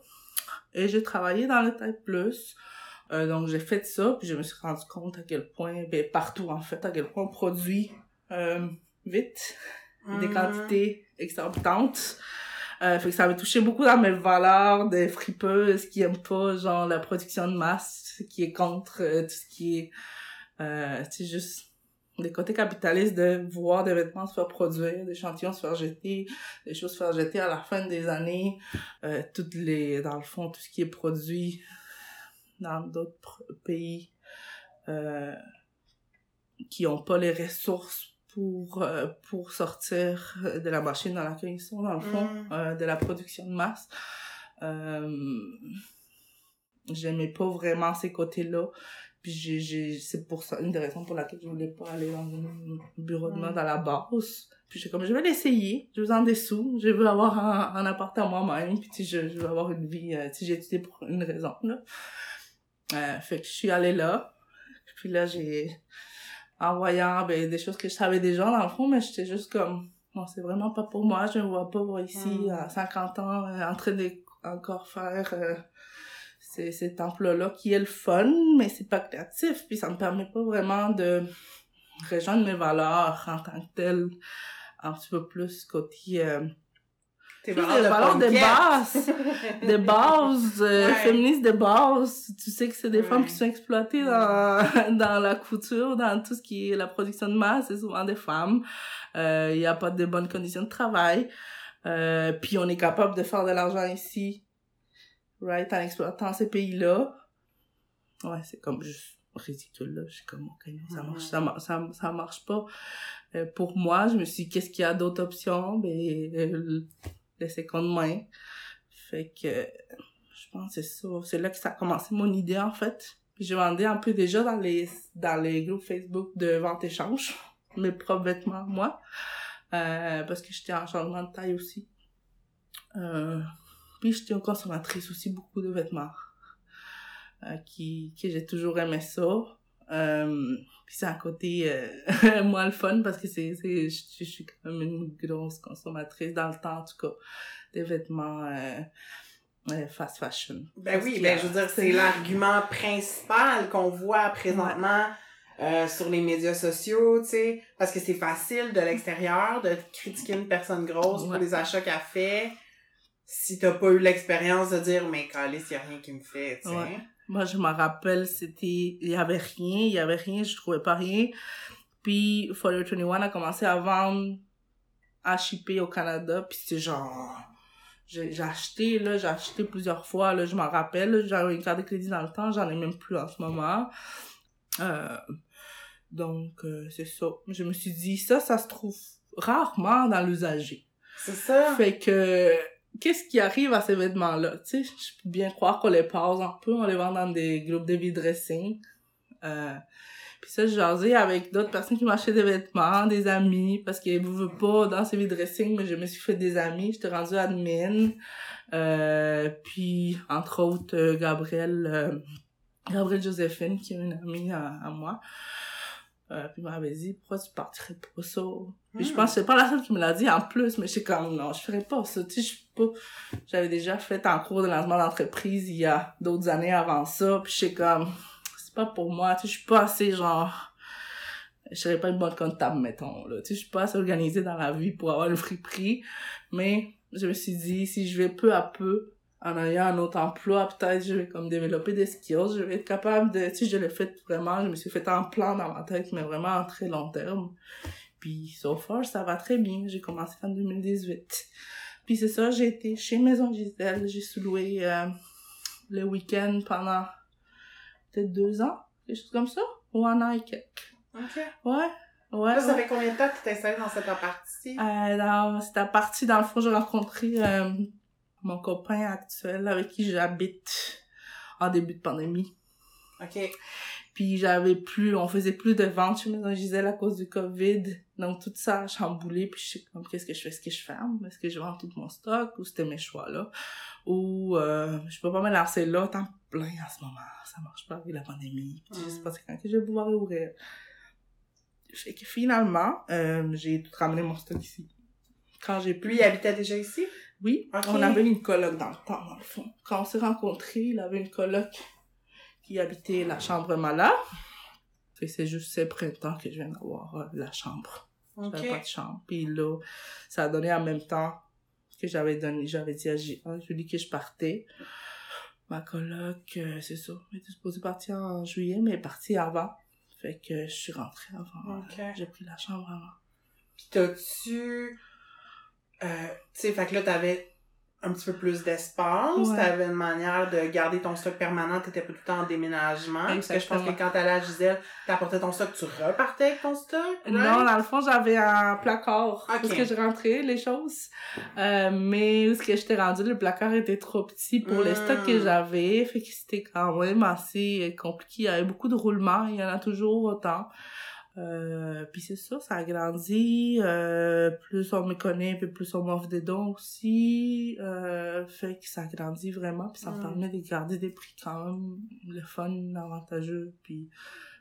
et j'ai travaillé dans le taille plus. Euh, donc j'ai fait ça, puis je me suis rendu compte à quel point, ben partout en fait, à quel point on produit euh, vite, des Mhm. quantités exorbitantes. Euh, fait que ça m'a touché beaucoup dans mes valeurs de fripeuse qui aiment pas genre la production de masse, qui est contre euh, tout ce qui est euh, tu sais juste des côtés capitalistes de voir des vêtements se faire produire, des échantillons se faire jeter, des choses se faire jeter à la fin des années, euh, toutes les dans le fond tout ce qui est produit dans d'autres pays euh, qui ont pas les ressources pour euh, pour sortir de la machine dans laquelle ils sont dans le fond Mm. euh, de la production de masse euh, j'aimais pas vraiment ces côtés-là. Puis j'ai, j'ai, c'est pour ça, une des raisons pour laquelle je voulais pas aller dans un bureau de mode à la base. Puis j'ai comme, je vais l'essayer, je veux en des sous, je veux avoir un, un appartement moi-même, puis je, je veux avoir une vie, euh, j'ai étudié pour une raison, là. Euh, fait que je suis allée là, puis là j'ai, en voyant ben, des choses que je savais déjà dans le fond, mais j'étais juste comme, non, c'est vraiment pas pour moi, je me vois pas ici Mm. à 50 ans euh, en train de encore faire euh, cet emploi-là qui est le fun, mais c'est pas créatif, puis ça me permet pas vraiment de rejoindre mes valeurs en tant que telles, un petit peu plus côté euh, Tes valeurs des de base, de base, euh, Ouais. féministes de base. Tu sais que c'est des Ouais. femmes qui sont exploitées dans, dans la couture, dans tout ce qui est la production de masse, c'est souvent des femmes. Euh, Il y a pas de bonnes conditions de travail. Euh, puis on est capable de faire de l'argent ici, right, en exploitant ces pays-là. Ouais, c'est comme juste ridicule, là. Je suis comme, ok, non, ça marche, ça, mar- ça, ça marche pas. Euh, pour moi, je me suis dit, qu'est-ce qu'il y a d'autres options? Ben, euh, les secondes mains. Fait que, je pense que c'est ça. C'est là que ça a commencé mon idée, en fait. Puis je vendais un peu déjà dans les, dans les groupes Facebook de vente-échange, mes propres vêtements, moi. Euh, parce que j'étais en changement de taille aussi. Euh, puis j'étais une consommatrice aussi, beaucoup de vêtements. Euh, qui, que j'ai toujours aimé ça. Euh, puis c'est un côté euh, moins le fun parce que c'est, c'est, je, je suis quand même une grosse consommatrice dans le temps, en tout cas, des vêtements euh, fast fashion. Ben oui, ben je veux dire, c'est l'argument principal qu'on voit présentement sur les médias sociaux, tu sais, parce que c'est facile de l'extérieur de critiquer une personne grosse pour Ouais. les achats qu'elle fait si t'as pas eu l'expérience de dire mais calice, y a rien qui me fait, tu sais. Ouais. Moi, je me rappelle, c'était, il y avait rien, il y avait rien, je trouvais pas rien. Puis, Forever 21 a commencé à vendre, à shipper au Canada, puis c'était genre, j'ai, acheté, là, j'ai acheté plusieurs fois, là, je m'en rappelle, j'avais une carte de crédit dans le temps, j'en ai même plus en ce moment. Euh, donc, euh, c'est ça. Je me suis dit, ça, ça se trouve rarement dans l'usager. C'est ça. Fait que, qu'est-ce qui arrive à ces vêtements-là? Tu sais, je peux bien croire qu'on les passe un peu, on les vend dans des groupes de dressing. Euh, puis ça, j'ai jasé avec d'autres personnes qui m'achetaient des vêtements, des amis, parce qu'ils ne veulent pas dans ces dressing, mais je me suis fait des amis, j'étais rendue admin. Euh, puis, entre autres, euh, Gabrielle, euh, Gabrielle Joséphine, qui est une amie à moi. Euh, puis m'avait dit, pourquoi tu partirais pas ça? Puis je Hmm. pense que c'est pas la seule qui me l'a dit en plus, mais j'étais comme, non, je ferais pas ça. Tu sais, je suis pas, j'avais déjà fait un cours de lancement d'entreprise il y a d'autres années avant ça, puis j'étais comme, c'est pas pour moi, tu sais, je suis pas assez genre, je serais pas une bonne comptable, mettons, là. Tu sais, je suis pas assez organisée dans la vie pour avoir le friperie, mais je me suis dit, si je vais peu à peu, en ayant un autre emploi, peut-être je vais comme développer des skills, je vais être capable de, sais, je l'ai fait vraiment, je me suis fait un plan dans ma tête, mais vraiment en très long terme. Puis, so far, ça va très bien. J'ai commencé en 2018. Puis c'est ça, j'ai été chez Maison Gisèle. J'ai sous-loué euh, le week-end pendant peut-être deux ans, quelque chose comme ça, ou un an et quelques. OK. Ouais, ouais. Là, ça ouais. fait combien de temps que tu t'es dans cette partie? Euh, dans- c'était parti dans le fond, j'ai rencontré euh, mon copain actuel avec qui j'habite en début de pandémie. OK. Puis j'avais plus, on faisait plus de ventes chez Maison Gisèle à cause du COVID. Donc tout ça a chamboulé. Puis je suis comme, qu'est-ce que je fais? Est-ce que je ferme? Est-ce que je vends tout mon stock? Ou c'était mes choix là? Ou euh, je peux pas me lancer là, temps plein en ce moment. Ça marche pas avec la pandémie. Puis je sais pas quand que je vais pouvoir ouvrir. Fait que finalement, euh, j'ai tout ramené mon stock ici. Quand j'ai pu. Lui, il habitait déjà ici? Oui, on avait une coloc dans le temps, dans le fond. Quand on s'est rencontrés, il avait une coloc qui habitait la chambre Mala. Et c'est juste ces printemps que je viens d'avoir euh, la chambre. OK. J'avais pas de chambre. Puis là, ça a donné en même temps que j'avais donné, j'avais dit à J- à Julie que je partais. Ma coloc, euh, c'est ça, elle était supposée partir en juillet, mais elle est partie avant. Fait que je suis rentrée avant. J'ai pris la chambre avant. Puis t'as-tu... Euh, tu sais, fait que là, t'avais un petit peu plus d'espace, Ouais. t'avais une manière de garder ton stock permanent, t'étais pas tout le temps en déménagement. Parce que je pense Exactement. que quand t'allais à Gisèle, t'apportais ton stock, tu repartais avec ton stock. right? Non, dans le fond, j'avais un placard Ok. où est-ce que je rentrais les choses. Euh, mais où est-ce que j'étais rendue, le placard était trop petit pour les Mm. stocks que j'avais. Fait que c'était quand même assez compliqué. Il y avait beaucoup de roulements. Il y en a toujours autant. Euh, puis c'est ça, ça a grandi. Euh, plus on me connaît, puis plus on m'offre des dons aussi. Euh, fait que ça grandit vraiment. Puis ça me permet de garder des prix quand même le fun, avantageux. Puis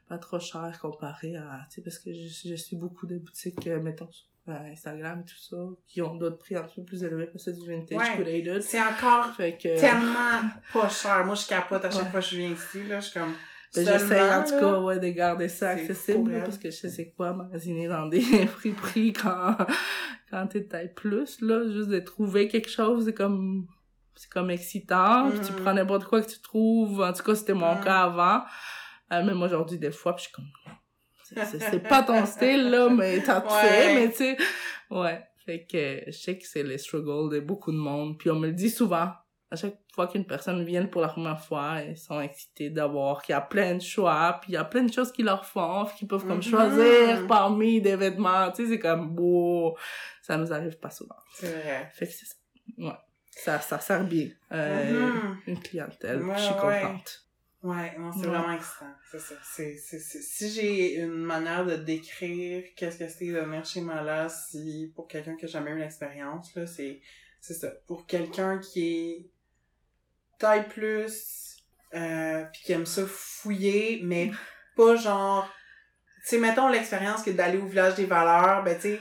pas trop cher comparé à, tu sais, parce que je, je suis beaucoup de boutiques, euh, mettons, sur euh, Instagram et tout ça, qui ont d'autres prix un peu plus élevés parce que c'est du vintage Ouais. curated. C'est encore Fait que, tellement pas cher. Moi, je capote à chaque Ouais. fois que je viens ici, là. Je suis comme. Ben, j'essaie en tout cas, ouais, de garder ça accessible, là, parce que je sais c'est quoi magasiner dans des friperies quand, quand t'es taille plus, là, juste de trouver quelque chose, c'est comme, c'est comme excitant, tu Mhm. prends n'importe quoi que tu trouves, en tout cas, c'était mon Mhm. cas avant, Euh, même aujourd'hui, des fois, puis je suis comme, c'est pas ton style, là, mais t'as Ouais. fait, mais tu sais, ouais. Fait que je sais que c'est les struggles de beaucoup de monde, puis on me le dit souvent. À chaque fois qu'une personne vient pour la première fois, ils sont excités d'avoir qu'il y a plein de choix, puis il y a plein de choses qu'ils leur font, qu'ils peuvent comme Mhm. choisir parmi des vêtements, tu sais, c'est comme beau. Ça nous arrive pas souvent. C'est vrai. Fait que c'est ça. Ouais. Ça, ça sert bien. Euh, Mhm. Une clientèle, Ouais, je suis contente. Ouais, non, c'est Ouais. vraiment excitant. C'est ça. C'est, c'est, c'est- si j'ai une manière de décrire qu'est-ce que c'est de venir chez Mala, si, pour quelqu'un qui a jamais eu l'expérience, là, c'est, c'est ça. Pour quelqu'un qui est taille plus, euh, pis qui aime ça fouiller, mais pas genre, tu sais, mettons l'expérience que d'aller au village des valeurs, ben, tu sais,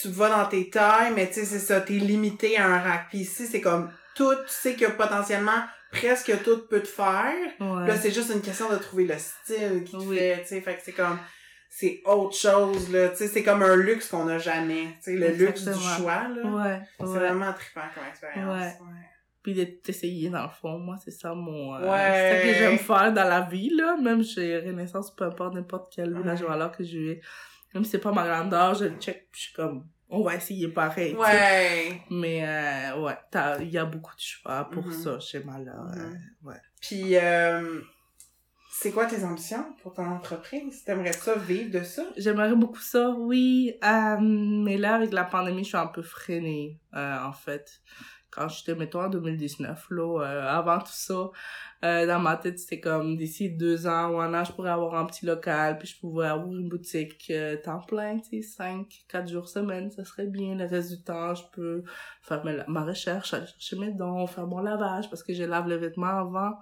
tu vas dans tes tailles, mais tu sais, c'est ça, t'es limité à un rack. Puis ici, c'est comme, tout, tu sais que potentiellement, presque tout peut te faire. Ouais. Là, c'est juste une question de trouver le style qui te Oui. fait, tu sais, fait que c'est comme, c'est autre chose, là, tu sais, c'est comme un luxe qu'on n'a jamais, tu sais, le luxe du choix, là. Ouais. C'est ouais. vraiment trippant comme expérience. Ouais. Puis de t'essayer dans le fond moi c'est ça mon euh, Ouais. c'est ça que j'aime faire dans la vie là même chez Renaissance peu importe n'importe quel village Ouais. voilà que je vais même si c'est pas ma grandeur je le check puis je suis comme on va essayer pareil. Ouais. mais euh, ouais il y a beaucoup de choix pour Mhm. ça chez Mala euh, Mhm. ouais Puis, euh, c'est quoi tes ambitions pour ton entreprise? T'aimerais ça vivre de ça? J'aimerais beaucoup ça, oui. Euh, mais là, avec la pandémie, je suis un peu freinée, euh, en fait. Quand j'étais, mettons, en 2019, là, euh, avant tout ça, euh, dans ma tête, c'était comme d'ici deux ans ou un an, je pourrais avoir un petit local, puis je pourrais avoir une boutique euh, temps plein, tu sais, cinq, quatre jours semaine, ça serait bien. Le reste du temps, je peux faire ma, ma recherche, aller chercher mes dons, faire mon lavage, parce que je lave les vêtements avant,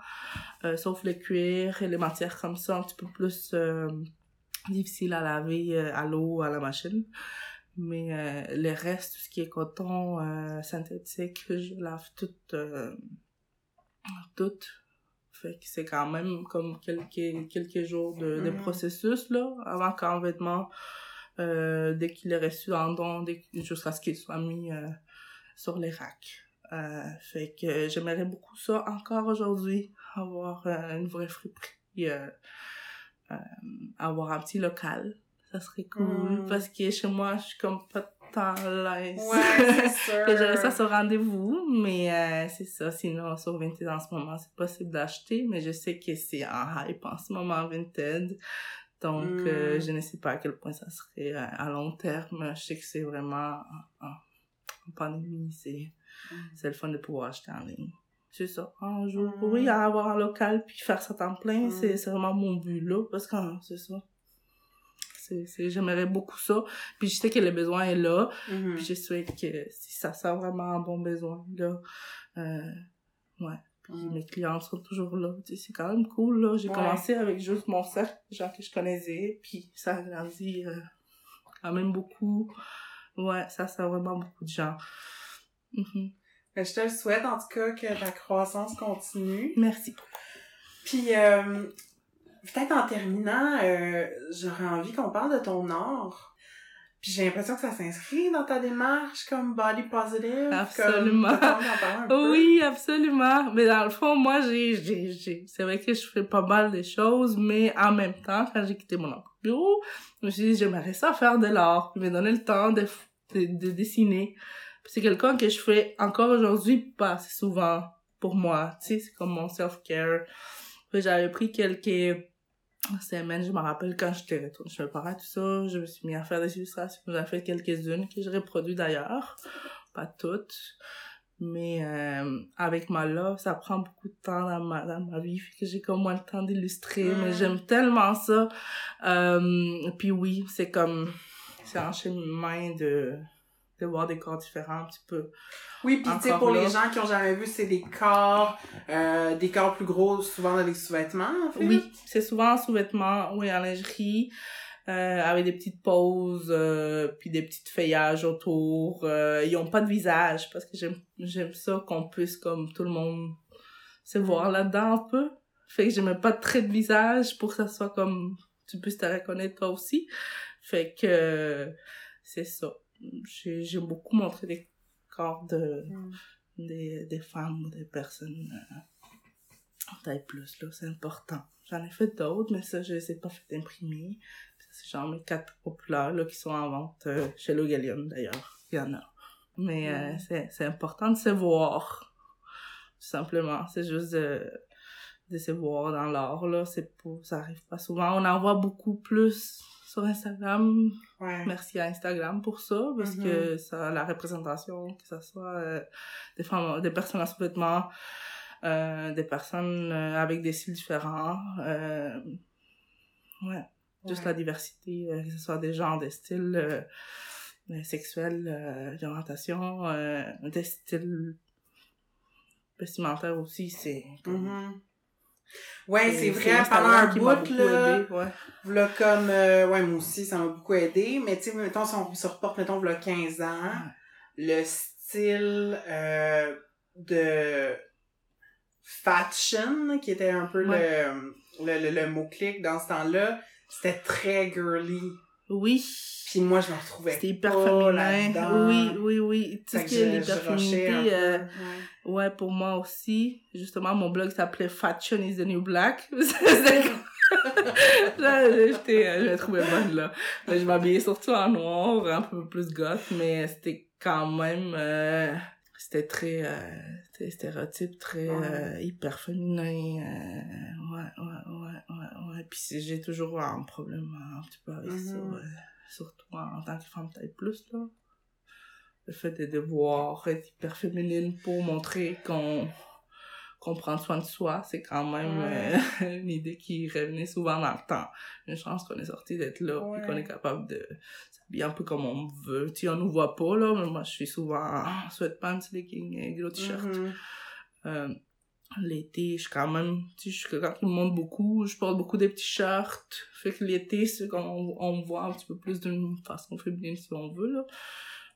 euh, sauf le cuir et les matières comme ça, un petit peu plus... euh, difficile à laver euh, à l'eau à la machine mais euh, le reste tout ce qui est coton euh, synthétique je lave tout euh, tout. Fait que c'est quand même comme quelques quelques jours de, de Mhm. processus là avant qu'un vêtement euh, dès qu'il est reçu en don jusqu'à ce qu'il soit mis euh, sur les racks. Fait que j'aimerais beaucoup ça encore aujourd'hui avoir une vraie friperie avoir un petit local ça serait cool Mm. parce que chez moi je suis comme pas tant l'aise. Ouais, j'aurais ça sur rendez-vous mais euh, c'est ça. Sinon sur Vinted en ce moment c'est possible d'acheter mais je sais que c'est en hype en ce moment Vinted. Donc Mm. euh, je ne sais pas à quel point ça serait euh, à long terme. Je sais que c'est vraiment en, en pandémie c'est Mm. c'est le fun de pouvoir acheter en ligne. C'est ça. Un jour oui avoir un local puis faire ça temps plein c'est c'est vraiment mon but là parce que hein, c'est ça c'est j'aimerais beaucoup ça puis je sais que le besoin est là Mhm. puis je souhaite que si ça sert vraiment un bon besoin, là, euh, ouais. Puis Mm. mes clients sont toujours là. Tu sais, c'est quand même cool, là. J'ai Ouais. commencé avec juste mon cercle, de gens que je connaissais, puis ça a grandi euh, quand même beaucoup. Ouais, ça sert vraiment beaucoup de gens. Mhm. Ben, je te le souhaite, en tout cas, que ta croissance continue. Merci. Puis, euh, peut-être en terminant, euh, j'aurais envie qu'on parle de ton art. Puis j'ai l'impression que ça s'inscrit dans ta démarche comme body positive. Absolument. Comme? Oui, absolument. Mais dans le fond, moi, j'ai, j'ai, j'ai, c'est vrai que je fais pas mal de choses, mais en même temps, quand j'ai quitté mon bureau, je me suis dit, j'aimerais ça faire de l'art. Je me donner le temps de, de, de dessiner. C'est quelqu'un que je fais encore aujourd'hui pas assez souvent pour moi. Tu sais, c'est comme mon self-care. J'avais pris quelques semaines, je me rappelle quand j'étais retournée chez mes parents, tout ça, je me suis mis à faire des illustrations. J'en fait quelques-unes que je reproduis d'ailleurs. Pas toutes. Mais euh, avec ma love, ça prend beaucoup de temps dans ma, dans ma vie, fait que j'ai comme moins le temps d'illustrer, mais j'aime tellement ça. Euh, puis oui, c'est comme, c'est un chemin de, de voir des corps différents un petit peu. Oui, puis tu sais, pour les gens qui ont jamais vu, c'est des corps, euh, des corps plus gros, souvent dans les sous-vêtements, en fait. Oui, c'est souvent en sous-vêtements ou en lingerie. Euh, avec des petites poses euh, puis des petites feuillages autour euh, ils ont pas de visage parce que j'aime j'aime ça qu'on puisse comme tout le monde se voir là-dedans un peu fait que j'aimais pas très de visage pour que ça soit comme tu puisses te reconnaître toi aussi fait que c'est ça j'ai beaucoup montré des corps de Mm. des des femmes ou des personnes euh, taille plus là c'est important j'en ai fait d'autres mais ça je les ai pas fait imprimer c'est genre mes quatre populaires là, qui sont en vente euh, chez Logalium d'ailleurs. Il y en a. Mais euh, Mm. c'est, c'est important de se voir. Tout simplement. C'est juste de, de se voir dans l'art. Là. C'est ça arrive pas souvent. On en voit beaucoup plus sur Instagram. Ouais. Merci à Instagram pour ça. Parce que ça, la représentation, que ce soit euh, des femmes, des personnes en sous-vêtements, euh, des personnes euh, avec des styles différents. Ouais. Juste la diversité, que ce soit des genres, des styles sexuels, d'orientation, des styles vestimentaires aussi, c'est comme... Mhm. Ouais, c'est vrai, pendant un bout, là, aidé, ouais. V'là comme, euh, ouais, moi aussi, ça m'a beaucoup aidé. Mais tu sais, mettons, si on se reporte, mettons, v'là 15 ans, le style euh, de fashion, qui était un peu le, le, le, le mot-clic dans ce temps-là, c'était très girly. Oui. Puis moi, je me retrouvais C'était hyper féminin. Oui, oui, oui. Tout ce que qui est l'hyperféminité, euh, ouais. ouais, pour moi aussi. Justement, mon blog s'appelait Fashion is the New Black. Là, j'étais, euh, je me trouvais bonne. Là, Je m'habillais surtout en noir, un peu plus goth, mais c'était quand même, euh, c'était très, euh, c'était stéréotype, très, Ouais. euh, hyper féminin, euh, ouais, ouais, ouais, ouais, ouais. Puis j'ai toujours un problème un petit peu avec ça, Mhm. ouais. Surtout en, en tant que femme taille plus, là. Le fait de devoir être hyper féminine pour montrer qu'on qu'on prend soin de soi, c'est quand même Ouais. euh, une idée qui revenait souvent dans le temps. Une chance qu'on est sorti d'être là, Ouais. puis qu'on est capable de s'habiller un peu comme on veut. Tu on nous voit pas, là, mais moi, je suis souvent en sweatpants, leggings et gros t-shirt. Mhm. Euh, l'été, je suis quand même, tu sais, je suis quelqu'un qui me montre beaucoup, je porte beaucoup des petits shirts. Fait que l'été, c'est qu'on on me voit un petit peu plus d'une façon féminine si on veut, là.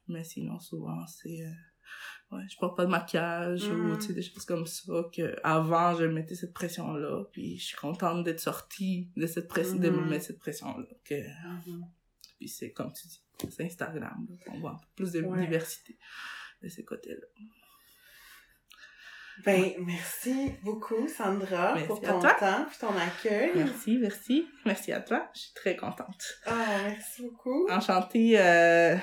Mais sinon, souvent, c'est, euh, ouais, je porte pas de maquillage ou, Mhm. tu sais, des choses comme ça que avant, je mettais cette pression-là. Puis je suis contente d'être sortie de cette pression, de me Mhm. mettre cette pression-là. Que, Mhm. Puis c'est comme tu dis, c'est Instagram, là, qu'on voit un peu plus de Ouais. diversité de ces côtés-là. Ben, merci beaucoup, Sandra, Merci pour à ton temps puis ton accueil. Merci, merci. Merci à toi. Je suis très contente. Ah, merci beaucoup. Enchantée euh,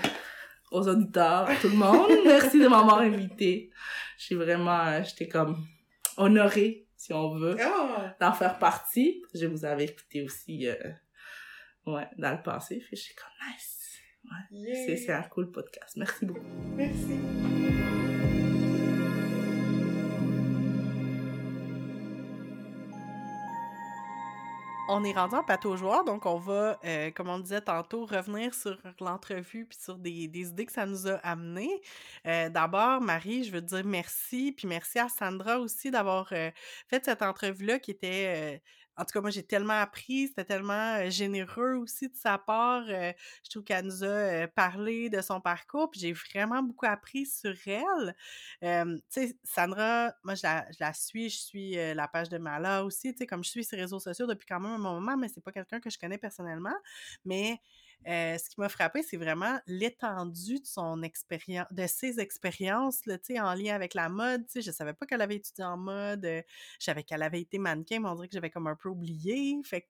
aux auditeurs, tout le monde. Merci de m'avoir invitée. Je suis vraiment, euh, j'étais comme honorée, si on veut, Ah, d'en faire partie. Je vous avais écouté aussi, euh, ouais, dans le passé. Je suis comme nice. yeah. C'est, c'est un cool podcast. Merci beaucoup. Merci. On est rendu en plateau joueur, donc on va, euh, comme on disait tantôt, revenir sur l'entrevue puis sur des, des idées que ça nous a amenées. Euh, D'abord, Marie, je veux te dire merci, puis merci à Sandra aussi d'avoir euh, fait cette entrevue-là qui était... en tout cas, moi, j'ai tellement appris, c'était tellement généreux aussi de sa part. je trouve qu'elle nous a parlé de son parcours, puis j'ai vraiment beaucoup appris sur elle. Tu sais, Sandra, moi, je la, je la suis, je suis la page de Mala aussi, tu sais, comme je suis ses réseaux sociaux depuis quand même un moment, mais c'est pas quelqu'un que je connais personnellement. Mais euh, ce qui m'a frappé, c'est vraiment l'étendue de son expérience, de ses expériences, en lien avec la mode. Je savais pas qu'elle avait étudié en mode. euh, je savais qu'elle avait été mannequin, mais on dirait que j'avais comme un peu oublié. Fait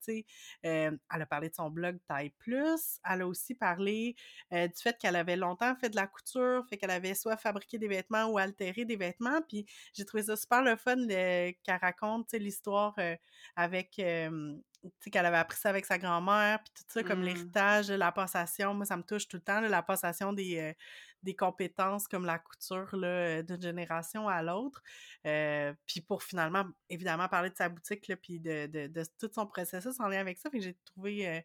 euh, elle a parlé de son blog Taille Plus. Elle a aussi parlé du fait qu'elle avait longtemps fait de la couture, fait qu'elle avait soit fabriqué des vêtements ou altéré des vêtements. Puis j'ai trouvé ça super le fun le- qu'elle raconte, l'histoire avec qu'elle avait appris ça avec sa grand-mère, puis tout ça, comme Mm. l'héritage, la passation. Moi, ça me touche tout le temps, là, la passation des, euh, des compétences comme la couture là, d'une génération à l'autre. Euh, puis pour finalement, évidemment, parler de sa boutique, là, puis de, de, de tout son processus en lien avec ça. Fait que j'ai trouvé... euh,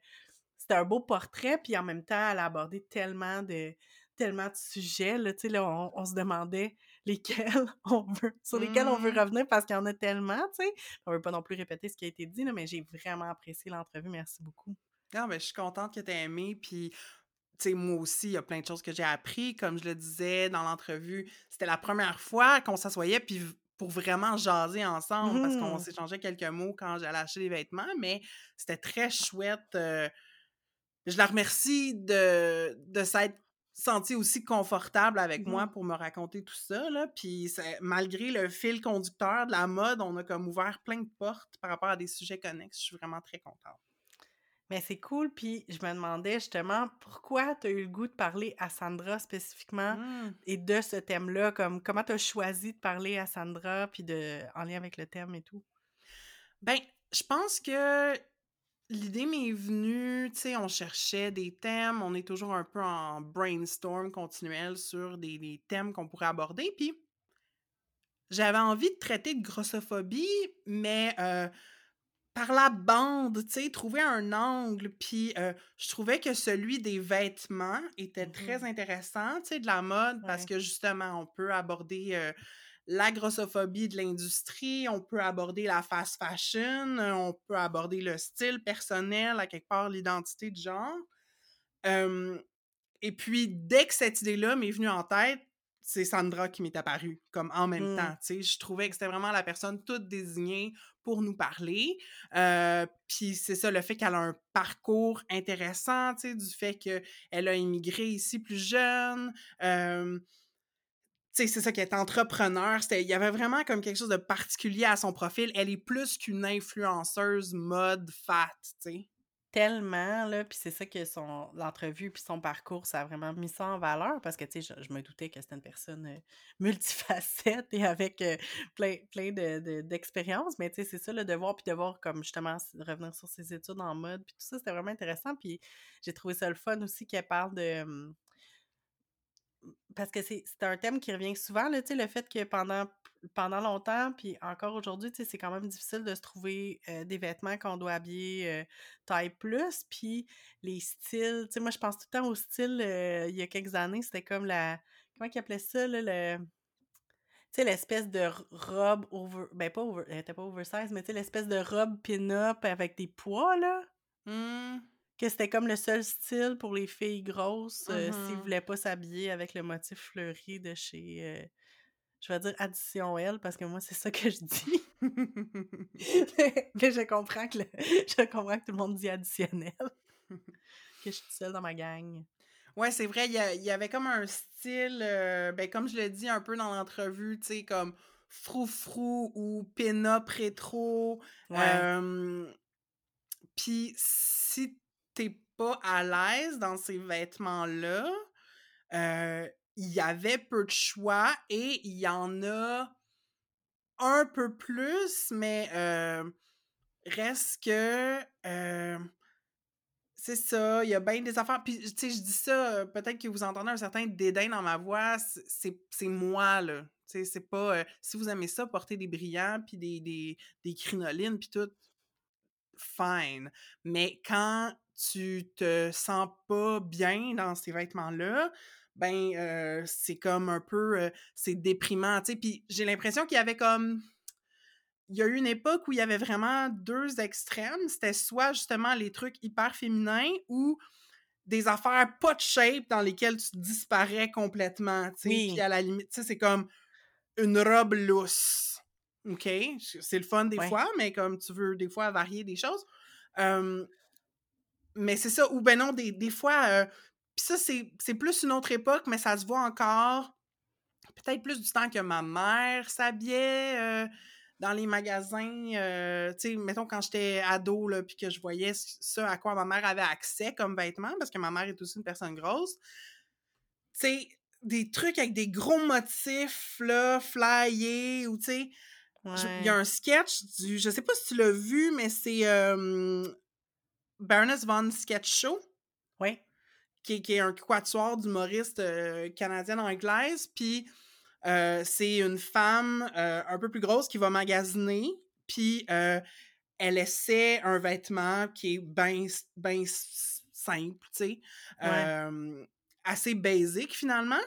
c'était un beau portrait, puis en même temps, elle a abordé tellement de tellement de sujets, là, tu sais, là, on, on se demandait lesquels on veut, sur lesquels on veut Mhm. revenir parce qu'il y en a tellement, tu sais. On veut pas non plus répéter ce qui a été dit, là, mais j'ai vraiment apprécié l'entrevue. Merci beaucoup. Non, mais je suis contente que tu aies aimé. Puis, tu sais, moi aussi, il y a plein de choses que j'ai appris. Comme je le disais dans l'entrevue, c'était la première fois qu'on s'assoyait puis pour vraiment jaser ensemble parce qu'on Mhm. s'échangeait quelques mots quand j'allais acheter des vêtements, mais c'était très chouette. euh, je la remercie de, de s'être sentie aussi confortable avec moi Mhm. pour me raconter tout ça. Là. Puis malgré le fil conducteur de la mode, on a comme ouvert plein de portes par rapport à des sujets connexes. Je suis vraiment très contente. Mais c'est cool, puis je me demandais justement pourquoi tu as eu le goût de parler à Sandra spécifiquement Mm. et de ce thème-là, comme comment tu as choisi de parler à Sandra, puis de en lien avec le thème et tout? Ben, je pense que l'idée m'est venue, tu sais, on cherchait des thèmes, on est toujours un peu en brainstorm continuel sur des, des thèmes qu'on pourrait aborder, puis j'avais envie de traiter de grossophobie, mais euh, par la bande, tu sais, trouver un angle, puis euh, je trouvais que celui des vêtements était très Mhm. intéressant, tu sais, de la mode, parce que justement, on peut aborder euh, la grossophobie de l'industrie, on peut aborder la fast fashion, euh, on peut aborder le style personnel, à quelque part l'identité de genre. Euh, et puis, dès que cette idée-là m'est venue en tête, c'est Sandra qui m'est apparue, comme en même Mm. temps. tu sais. Je trouvais que c'était vraiment la personne toute désignée pour nous parler. Euh, puis c'est ça, le fait qu'elle a un parcours intéressant, tu sais, du fait qu'elle a immigré ici plus jeune. Euh, c'est ça, qu'elle est entrepreneur. Il y avait vraiment comme quelque chose de particulier à son profil. Elle est plus qu'une influenceuse mode fat, tu sais. Tellement, là, puis c'est ça que son l'entrevue puis son parcours, ça a vraiment mis ça en valeur parce que, tu sais, je, me doutais que c'était une personne euh, multifacette et avec euh, plein, plein de, de- d'expériences, mais tu sais, c'est ça, là, de voir puis de voir comme justement revenir sur ses études en mode puis tout ça, c'était vraiment intéressant puis j'ai trouvé ça le fun aussi qu'elle parle de... Parce que c'est un thème qui revient souvent, là, le fait que pendant, pendant longtemps, puis encore aujourd'hui, c'est quand même difficile de se trouver euh, des vêtements qu'on doit habiller euh, taille plus, puis les styles, moi, je pense tout le temps au style, euh, il y a quelques années, c'était comme la... Comment qu'ils appelaient ça, là, le... L'espèce de robe over... Ben, pas over... Elle était pas oversize, mais l'espèce de robe pin-up avec des poids, là Hmm. Que c'était comme le seul style pour les filles grosses euh, s'ils Mhm. voulaient pas s'habiller avec le motif fleuri de chez euh, je vais dire addition L parce que moi c'est ça que je dis mais je comprends que le- je comprends que tout le monde dit additionnel que je suis seule dans ma gang Ouais, c'est vrai, il y, avait comme un style, euh, ben, comme je l'ai dit un peu dans l'entrevue, tu sais, comme frou-frou ou pin-up rétro. Puis si t'es pas à l'aise dans ces vêtements-là, euh, il y avait peu de choix et il y en a un peu plus, mais euh, reste que euh, c'est ça, il y a bien des affaires. Puis, tu sais, je dis ça, peut-être que vous entendez un certain dédain dans ma voix, c'est moi, là. Tu sais, c'est pas... si vous aimez ça, porter des brillants, puis des, des, des crinolines, puis tout, fine. Mais quand tu te sens pas bien dans ces vêtements-là, ben, euh, c'est comme un peu... euh, c'est déprimant, tu sais. Puis j'ai l'impression qu'il y avait comme il y a eu une époque où il y avait vraiment deux extrêmes. C'était soit justement les trucs hyper féminins ou des affaires pas de shape dans lesquelles tu disparais complètement. tu sais. Oui. Puis à la limite, tu sais, c'est comme une robe lousse. OK? C'est le fun des Ouais. fois, mais comme tu veux des fois varier des choses. Euh, mais c'est ça, ou ben non, des, des fois, euh, puis ça, c'est plus une autre époque, mais ça se voit encore peut-être plus du temps que ma mère s'habillait euh, dans les magasins. euh, tu sais, mettons quand j'étais ado, là, puis que je voyais c- ça à quoi ma mère avait accès comme vêtements, parce que ma mère est aussi une personne grosse. Tu sais, des trucs avec des gros motifs, là, flyés, ou tu sais, il y a un sketch du. Je sais pas si tu l'as vu, mais c'est euh, Baroness Von Sketch Show, qui, est- qui est un quatuor d'humoristes euh, canadienne-anglaise. Puis euh, c'est une femme euh, un peu plus grosse qui va magasiner. Puis euh, elle essaie un vêtement qui est bien ben simple, tu sais, Ouais. assez basique finalement.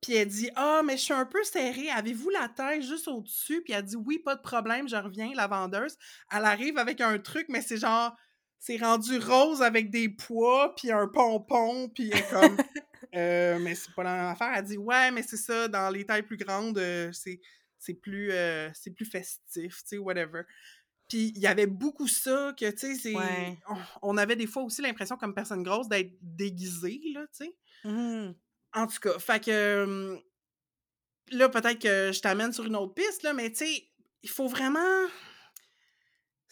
Puis elle dit Ah, mais je suis un peu serrée. Avez-vous la taille juste au-dessus? Puis elle dit Oui, pas de problème, je reviens. La vendeuse, elle arrive avec un truc, mais c'est genre, c'est rendu rose avec des pois, puis un pompon, puis est comme Euh, Mais c'est pas la même affaire. Elle dit Ouais, mais c'est ça, dans les tailles plus grandes, euh, c'est c'est plus, euh, c'est plus festif, tu sais, whatever. Puis il y avait beaucoup ça, que, tu sais. Ouais. On, on avait des fois aussi l'impression, comme personne grosse, d'être déguisée, là, tu sais. Mhm. En tout cas, fait que hum, là, peut-être que je t'amène sur une autre piste, là, mais tu sais, il faut vraiment.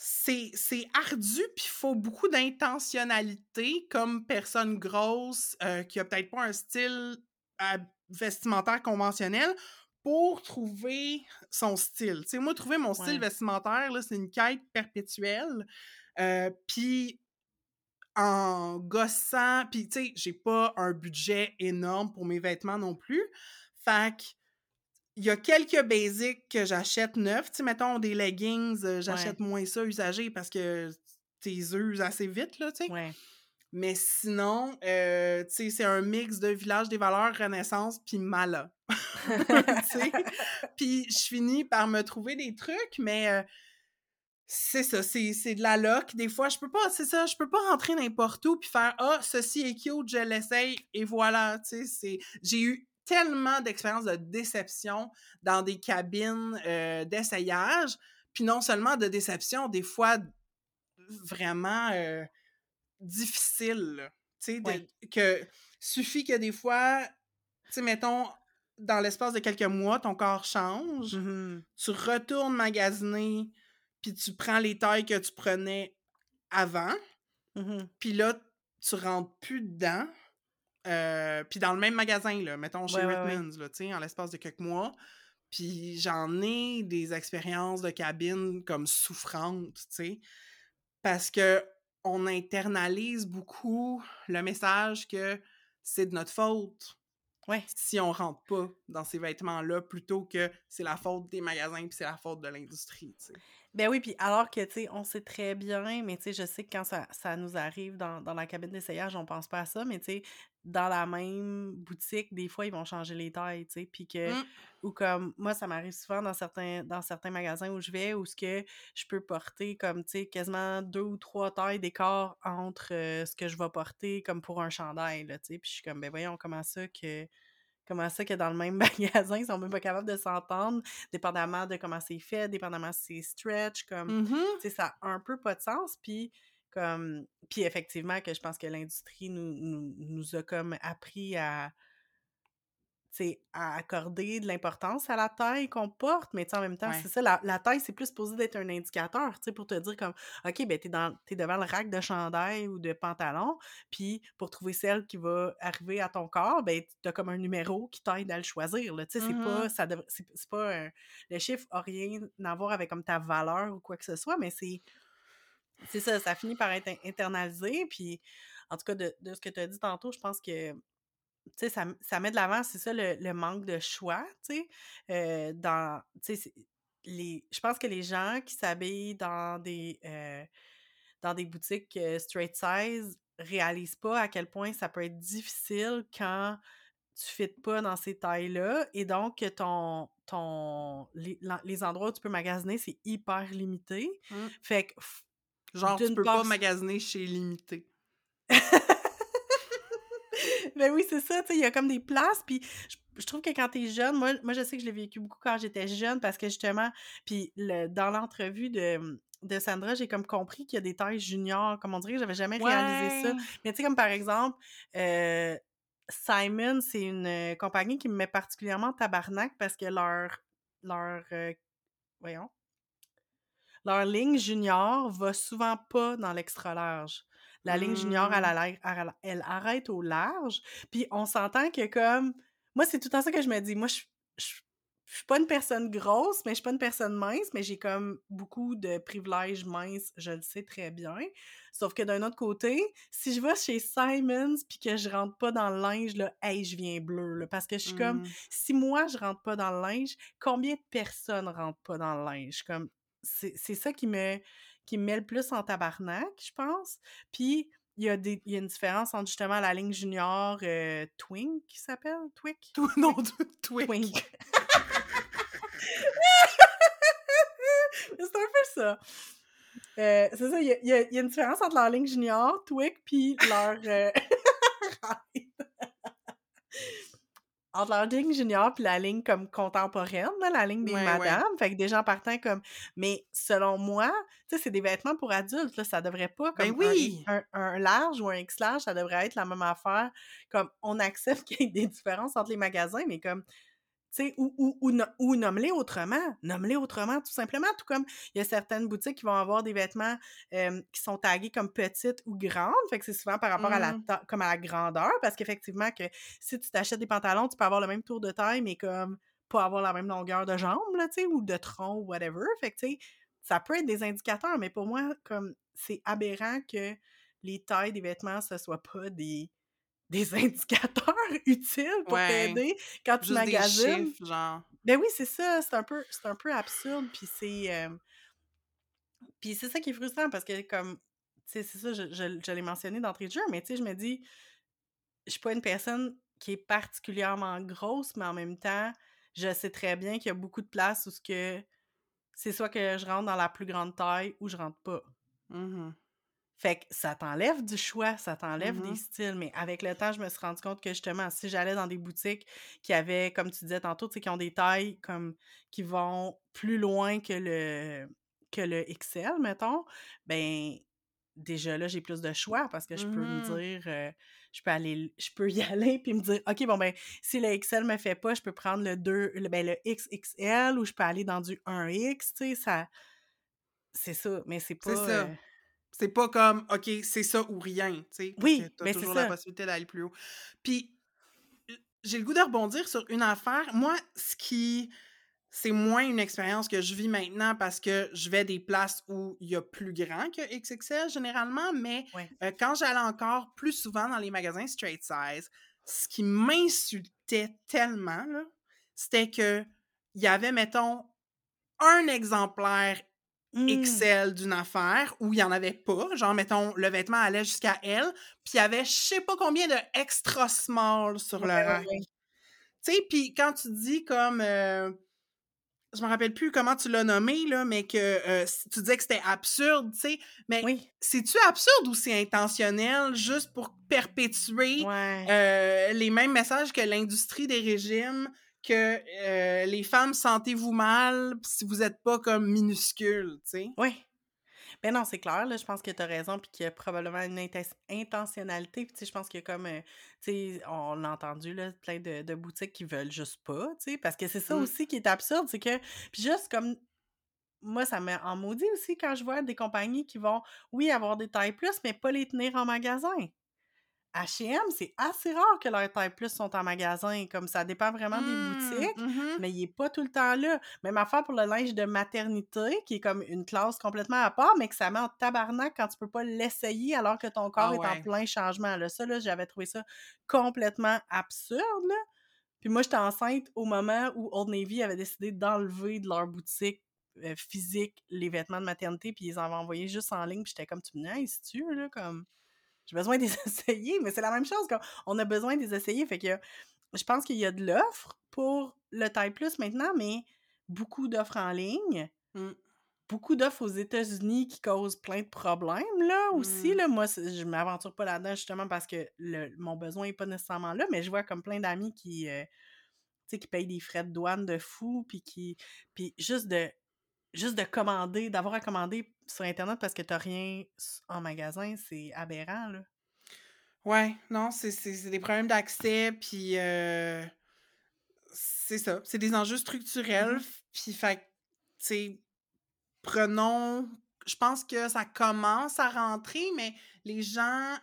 C'est c'est ardu, puis il faut beaucoup d'intentionnalité comme personne grosse euh, qui a peut-être pas un style euh, vestimentaire conventionnel pour trouver son style. Tu sais, moi, trouver mon style Ouais. vestimentaire, là, c'est une quête perpétuelle. Euh, puis en gossant, puis tu sais, j'ai pas un budget énorme pour mes vêtements non plus. Fait que il y a quelques basics que j'achète neufs. Tu sais, mettons des leggings, euh, j'achète moins ça usagé parce que tu les uses assez vite, là, tu sais. Ouais. Mais sinon, euh, tu sais, c'est un mix de Village des Valeurs, Renaissance, puis Mala. Puis je finis par me trouver des trucs, mais euh, c'est ça, c'est c'est de la loc. Des fois, je peux pas, c'est ça, je peux pas rentrer n'importe où puis faire Ah, ceci est cute, je l'essaye, et voilà. Tu sais, c'est. J'ai eu tellement d'expériences de déception dans des cabines euh, d'essayage, puis non seulement de déception, des fois vraiment euh, difficiles. Tu sais, Ouais. que suffit que des fois, tu sais, mettons, dans l'espace de quelques mois, ton corps change Mhm. tu retournes magasiner, puis tu prends les tailles que tu prenais avant, Mhm. puis là, tu rentres plus dedans. Euh, puis dans le même magasin, là, mettons chez Ouais, en l'espace de quelques mois. Puis j'en ai des expériences de cabine comme souffrantes, tu sais, parce que on internalise beaucoup le message que c'est de notre faute si on rentre pas dans ces vêtements-là plutôt que c'est la faute des magasins puis c'est la faute de l'industrie, tu sais. Ben oui, puis alors que, tu sais, on sait très bien, mais tu sais, je sais que quand ça, ça nous arrive dans, dans la cabine d'essayage, on pense pas à ça, mais tu sais, dans la même boutique, des fois, ils vont changer les tailles, tu sais, puis que, Mm. ou comme, moi, ça m'arrive souvent dans certains, dans certains magasins où je vais, où ce que je peux porter comme, tu sais, quasiment deux ou trois tailles d'écart entre euh, ce que je vais porter comme pour un chandail, là, tu sais, puis je suis comme, ben voyons, comment ça que... Comment ça que dans le même magasin, ils sont même pas capables de s'entendre, dépendamment de comment c'est fait, dépendamment si c'est stretch, comme Mhm. tu sais, ça a un peu pas de sens. Puis, comme, puis effectivement, que je pense que l'industrie nous, nous, nous a comme appris à, à accorder de l'importance à la taille qu'on porte. Mais en même temps, Ouais. c'est ça, la, la taille, c'est plus supposé d'être un indicateur, pour te dire comme, OK, ben, t'es, dans, t'es devant le rack de chandail ou de pantalon, puis pour trouver celle qui va arriver à ton corps, ben, t'as comme un numéro qui t'aide à le choisir, là. Tu sais, c'est pas, ça devrait- c'est, c'est pas un- le chiffre a rien à voir avec comme ta valeur ou quoi que ce soit, mais c'est, c'est ça, ça finit par être in- internalisé. Puis, en tout cas, de, de ce que tu as dit tantôt, je pense que tu sais, ça, ça met de l'avant, c'est ça, le, le manque de choix, tu sais, euh, dans, tu sais, c'est- les, je pense que les gens qui s'habillent dans des, euh, dans des boutiques euh, straight size réalisent pas à quel point ça peut être difficile quand tu fites pas dans ces tailles-là et donc ton, ton, les, les endroits où tu peux magasiner, c'est hyper limité. Mm. Fait que, Genre, tu peux part, pas magasiner chez Limité. Ben oui, c'est ça, tu sais, il y a comme des places, puis je, je trouve que quand t'es jeune, moi, moi je sais que je l'ai vécu beaucoup quand j'étais jeune, parce que justement, puis le- dans l'entrevue de, de Sandra, j'ai comme compris qu'il y a des tailles juniors, comme on dirait que j'avais jamais réalisé ça. Mais tu sais, comme par exemple, euh, Simon, c'est une euh, compagnie qui me met particulièrement tabarnak parce que leur, leur, euh, voyons, leur ligne junior va souvent pas dans l'extra large. La ligne junior, elle, Mmh. l'air- elle, elle arrête au large. Puis on s'entend que comme, moi, c'est tout le temps ça que je me dis. Moi, je, je, je suis pas une personne grosse, mais je suis pas une personne mince, mais j'ai comme beaucoup de privilèges minces, je le sais très bien. Sauf que d'un autre côté, si je vais chez Simons puis que je rentre pas dans le linge, là, hey, je viens bleu, là, parce que je suis comme, Mmh. si moi je rentre pas dans le linge, combien de personnes rentrent pas dans le linge? Comme, c'est c'est ça qui me, qui me met le plus en tabarnak, je pense. Puis, il y, a des- il y a une différence entre justement la ligne junior euh, Twink, qui s'appelle? Tout non, Twig. Twink. c'est un peu ça. Euh, c'est ça, il y, a- il y a- il y a une différence entre leur ligne junior, Twick, puis leur... euh, entre leur ligne junior puis la ligne comme contemporaine, là, la ligne des Ouais, ouais. madames. Fait que des gens partant comme... Mais selon moi, tu sais, c'est des vêtements pour adultes, là, ça devrait pas Ben comme un, un large ou un X large, ça devrait être la même affaire. Comme, on accepte qu'il y ait des différences entre les magasins, mais comme... Sais, ou, ou, ou, no- ou nomme-les autrement. Nomme-les autrement, tout simplement. Tout comme il y a certaines boutiques qui vont avoir des vêtements euh, qui sont tagués comme petites ou grandes. Fait que c'est souvent par rapport à la Mmh. comme à la grandeur. Parce qu'effectivement, que si tu t'achètes des pantalons, tu peux avoir le même tour de taille, mais comme pas avoir la même longueur de jambe, là, tu sais, ou de tronc, ou whatever. Fait que, tu sais, ça peut être des indicateurs, mais pour moi, comme c'est aberrant que les tailles des vêtements, ce soit pas des, des indicateurs utiles pour Ouais. t'aider quand tu Juste des magasines. chiffres, genre. Ben oui, c'est ça, c'est un peu c'est un peu absurde puis c'est euh, puis c'est ça qui est frustrant parce que comme tu sais c'est ça je, je, je l'ai mentionné d'entrée de jeu mais tu sais je me dis je suis pas une personne qui est particulièrement grosse mais en même temps je sais très bien qu'il y a beaucoup de places où ce que c'est soit que je rentre dans la plus grande taille ou je rentre pas. Mhm. Fait que ça t'enlève du choix, ça t'enlève des Mhm. styles. Mais avec le temps, je me suis rendu compte que justement, si j'allais dans des boutiques qui avaient, comme tu disais tantôt, qui ont des tailles comme qui vont plus loin que le que le XL, mettons, ben déjà là, j'ai plus de choix parce que je peux me Mhm. dire euh, je peux aller je peux y aller puis me dire OK bon ben si le XL me fait pas, je peux prendre le 2 le, ben, le XXL ou je peux aller dans du 1X, tu sais ça c'est ça, mais c'est pas ça. euh, C'est pas comme, OK, c'est ça ou rien, parce Oui, que t'as mais c'est toujours la ça. possibilité d'aller plus haut. Puis, j'ai le goût de rebondir sur une affaire. Moi, ce qui... C'est moins une expérience que je vis maintenant parce que je vais des places où il y a plus grand que XXL généralement, mais Ouais. euh, quand j'allais encore plus souvent dans les magasins straight size, ce qui m'insultait tellement, là, c'était que il y avait, mettons, un exemplaire Mmh. XL d'une affaire où il n'y en avait pas. Genre, mettons, le vêtement allait jusqu'à elle, puis il y avait je sais pas combien de extra small sur le Ouais, rack. ouais. Tu sais, puis quand tu dis comme. euh, je me rappelle plus comment tu l'as nommé, là, mais que euh, tu disais que c'était absurde, tu sais. Mais Oui. c'est-tu absurde ou c'est intentionnel juste pour perpétuer Ouais. euh, les mêmes messages que l'industrie des régimes, que euh, les femmes sentez-vous mal si vous n'êtes pas comme minuscule, tu sais? Oui. Ben non, c'est clair, là, je pense que tu as raison, puis qu'il y a probablement une inten- intentionnalité. Puis, tu sais, je pense qu'il y a comme, euh, tu sais, on l'a entendu, là, plein de, de boutiques qui veulent juste pas, tu sais, parce que c'est ça Mm. aussi qui est absurde, c'est que, puis juste comme, moi, ça me en maudit aussi quand je vois des compagnies qui vont, oui, avoir des tailles plus, mais pas les tenir en magasin. H&M, c'est assez rare que leurs tailles plus sont en magasin, comme ça dépend vraiment des Mm, boutiques mhm. mais il est pas tout le temps là. Même affaire pour le linge de maternité, qui est comme une classe complètement à part, mais que ça met en tabarnak quand tu peux pas l'essayer alors que ton corps Ah est en plein changement. Là, ça, là, j'avais trouvé ça complètement absurde. Là. Puis moi, j'étais enceinte au moment où Old Navy avait décidé d'enlever de leur boutique euh, physique les vêtements de maternité, puis ils en avaient envoyé juste en ligne, puis j'étais comme, tu me niaises-tu, là, comme... J'ai besoin des essayer, mais c'est la même chose, on a besoin des essayer, fait que je pense qu'il y a de l'offre pour le taille plus maintenant, mais beaucoup d'offres en ligne, Mm. beaucoup d'offres aux États-Unis qui causent plein de problèmes, là, aussi, Mm. là. Moi, je m'aventure pas là-dedans, justement, parce que le, mon besoin est pas nécessairement là, mais je vois comme plein d'amis qui, euh, qui payent des frais de douane de fou, puis qui... Puis juste de juste de commander, d'avoir à commander sur Internet parce que t'as rien en magasin, c'est aberrant, là. Ouais, non, c'est des problèmes d'accès, puis euh, c'est ça. C'est des enjeux structurels, Mhm. f- puis fait, que, tu sais, prenons. Je pense que ça commence à rentrer, mais les gens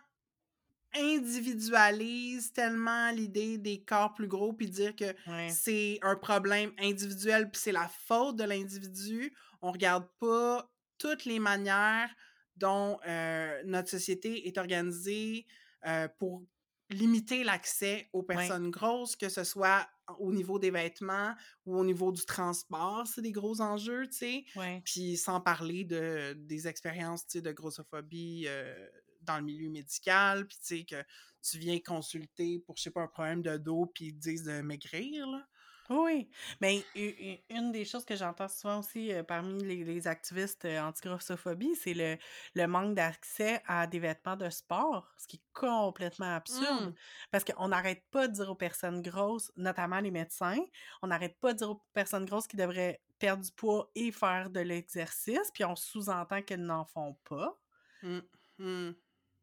individualisent tellement l'idée des corps plus gros, puis dire que Ouais. c'est un problème individuel, puis c'est la faute de l'individu. On regarde pas toutes les manières dont euh, notre société est organisée euh, pour limiter l'accès aux personnes grosses, que ce soit au niveau des vêtements ou au niveau du transport, c'est des gros enjeux, tu sais. Puis sans parler de, des expériences, tu sais, de grossophobie euh, dans le milieu médical, puis tu sais, que tu viens consulter pour, je sais pas, un problème de dos, puis ils te disent de maigrir, là. Oui, mais u- u- une des choses que j'entends souvent aussi euh, parmi les, les activistes euh, anti-grossophobie, c'est le, le manque d'accès à des vêtements de sport, ce qui est complètement absurde. Mm. Parce qu'on n'arrête pas de dire aux personnes grosses, notamment les médecins, on n'arrête pas de dire aux personnes grosses qui devraient perdre du poids et faire de l'exercice, puis on sous-entend qu'elles n'en font pas. Mm. Mm.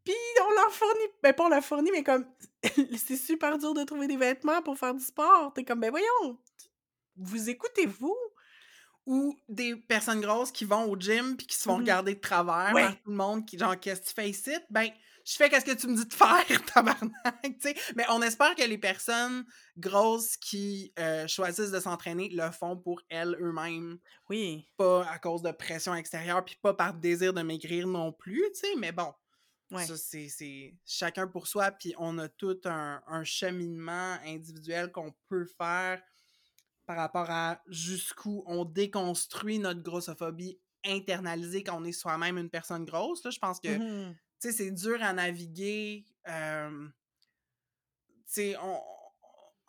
Puis on leur fournit, ben pas on leur fournit, mais comme c'est super dur de trouver des vêtements pour faire du sport. T'es comme, ben voyons, vous écoutez-vous? Ou des personnes grosses qui vont au gym puis qui se font Mhm. regarder de travers Ouais. par tout le monde qui genre qu'est-ce que tu fais ici? Ben je fais qu'est-ce que tu me dis de faire tabarnak tu sais mais on espère que les personnes grosses qui euh, choisissent de s'entraîner le font pour elles eux-mêmes Oui. pas à cause de pression extérieure puis pas par désir de maigrir non plus tu sais mais bon Ouais. ça c'est chacun pour soi puis on a tout un, un cheminement individuel qu'on peut faire par rapport à jusqu'où on déconstruit notre grossophobie internalisée quand on est soi-même une personne grosse. Là, je pense que tu sais, c'est dur à naviguer. euh, tu sais, on-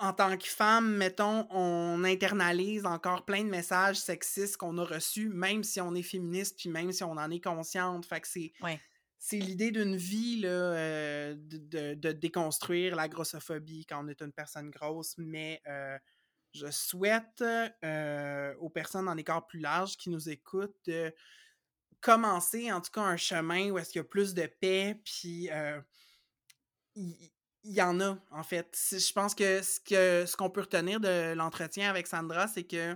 en tant que femme, mettons, on internalise encore plein de messages sexistes qu'on a reçus, même si on est féministe, puis même si on en est consciente. Fait que c'est Ouais. C'est l'idée d'une vie là, euh, de, de- de déconstruire la grossophobie quand on est une personne grosse, mais euh, je souhaite euh, aux personnes dans les corps plus larges qui nous écoutent de commencer en tout cas un chemin où est-ce qu'il y a plus de paix, puis il y, en a en fait. Je pense que ce que ce qu'on peut retenir de l'entretien avec Sandra, c'est que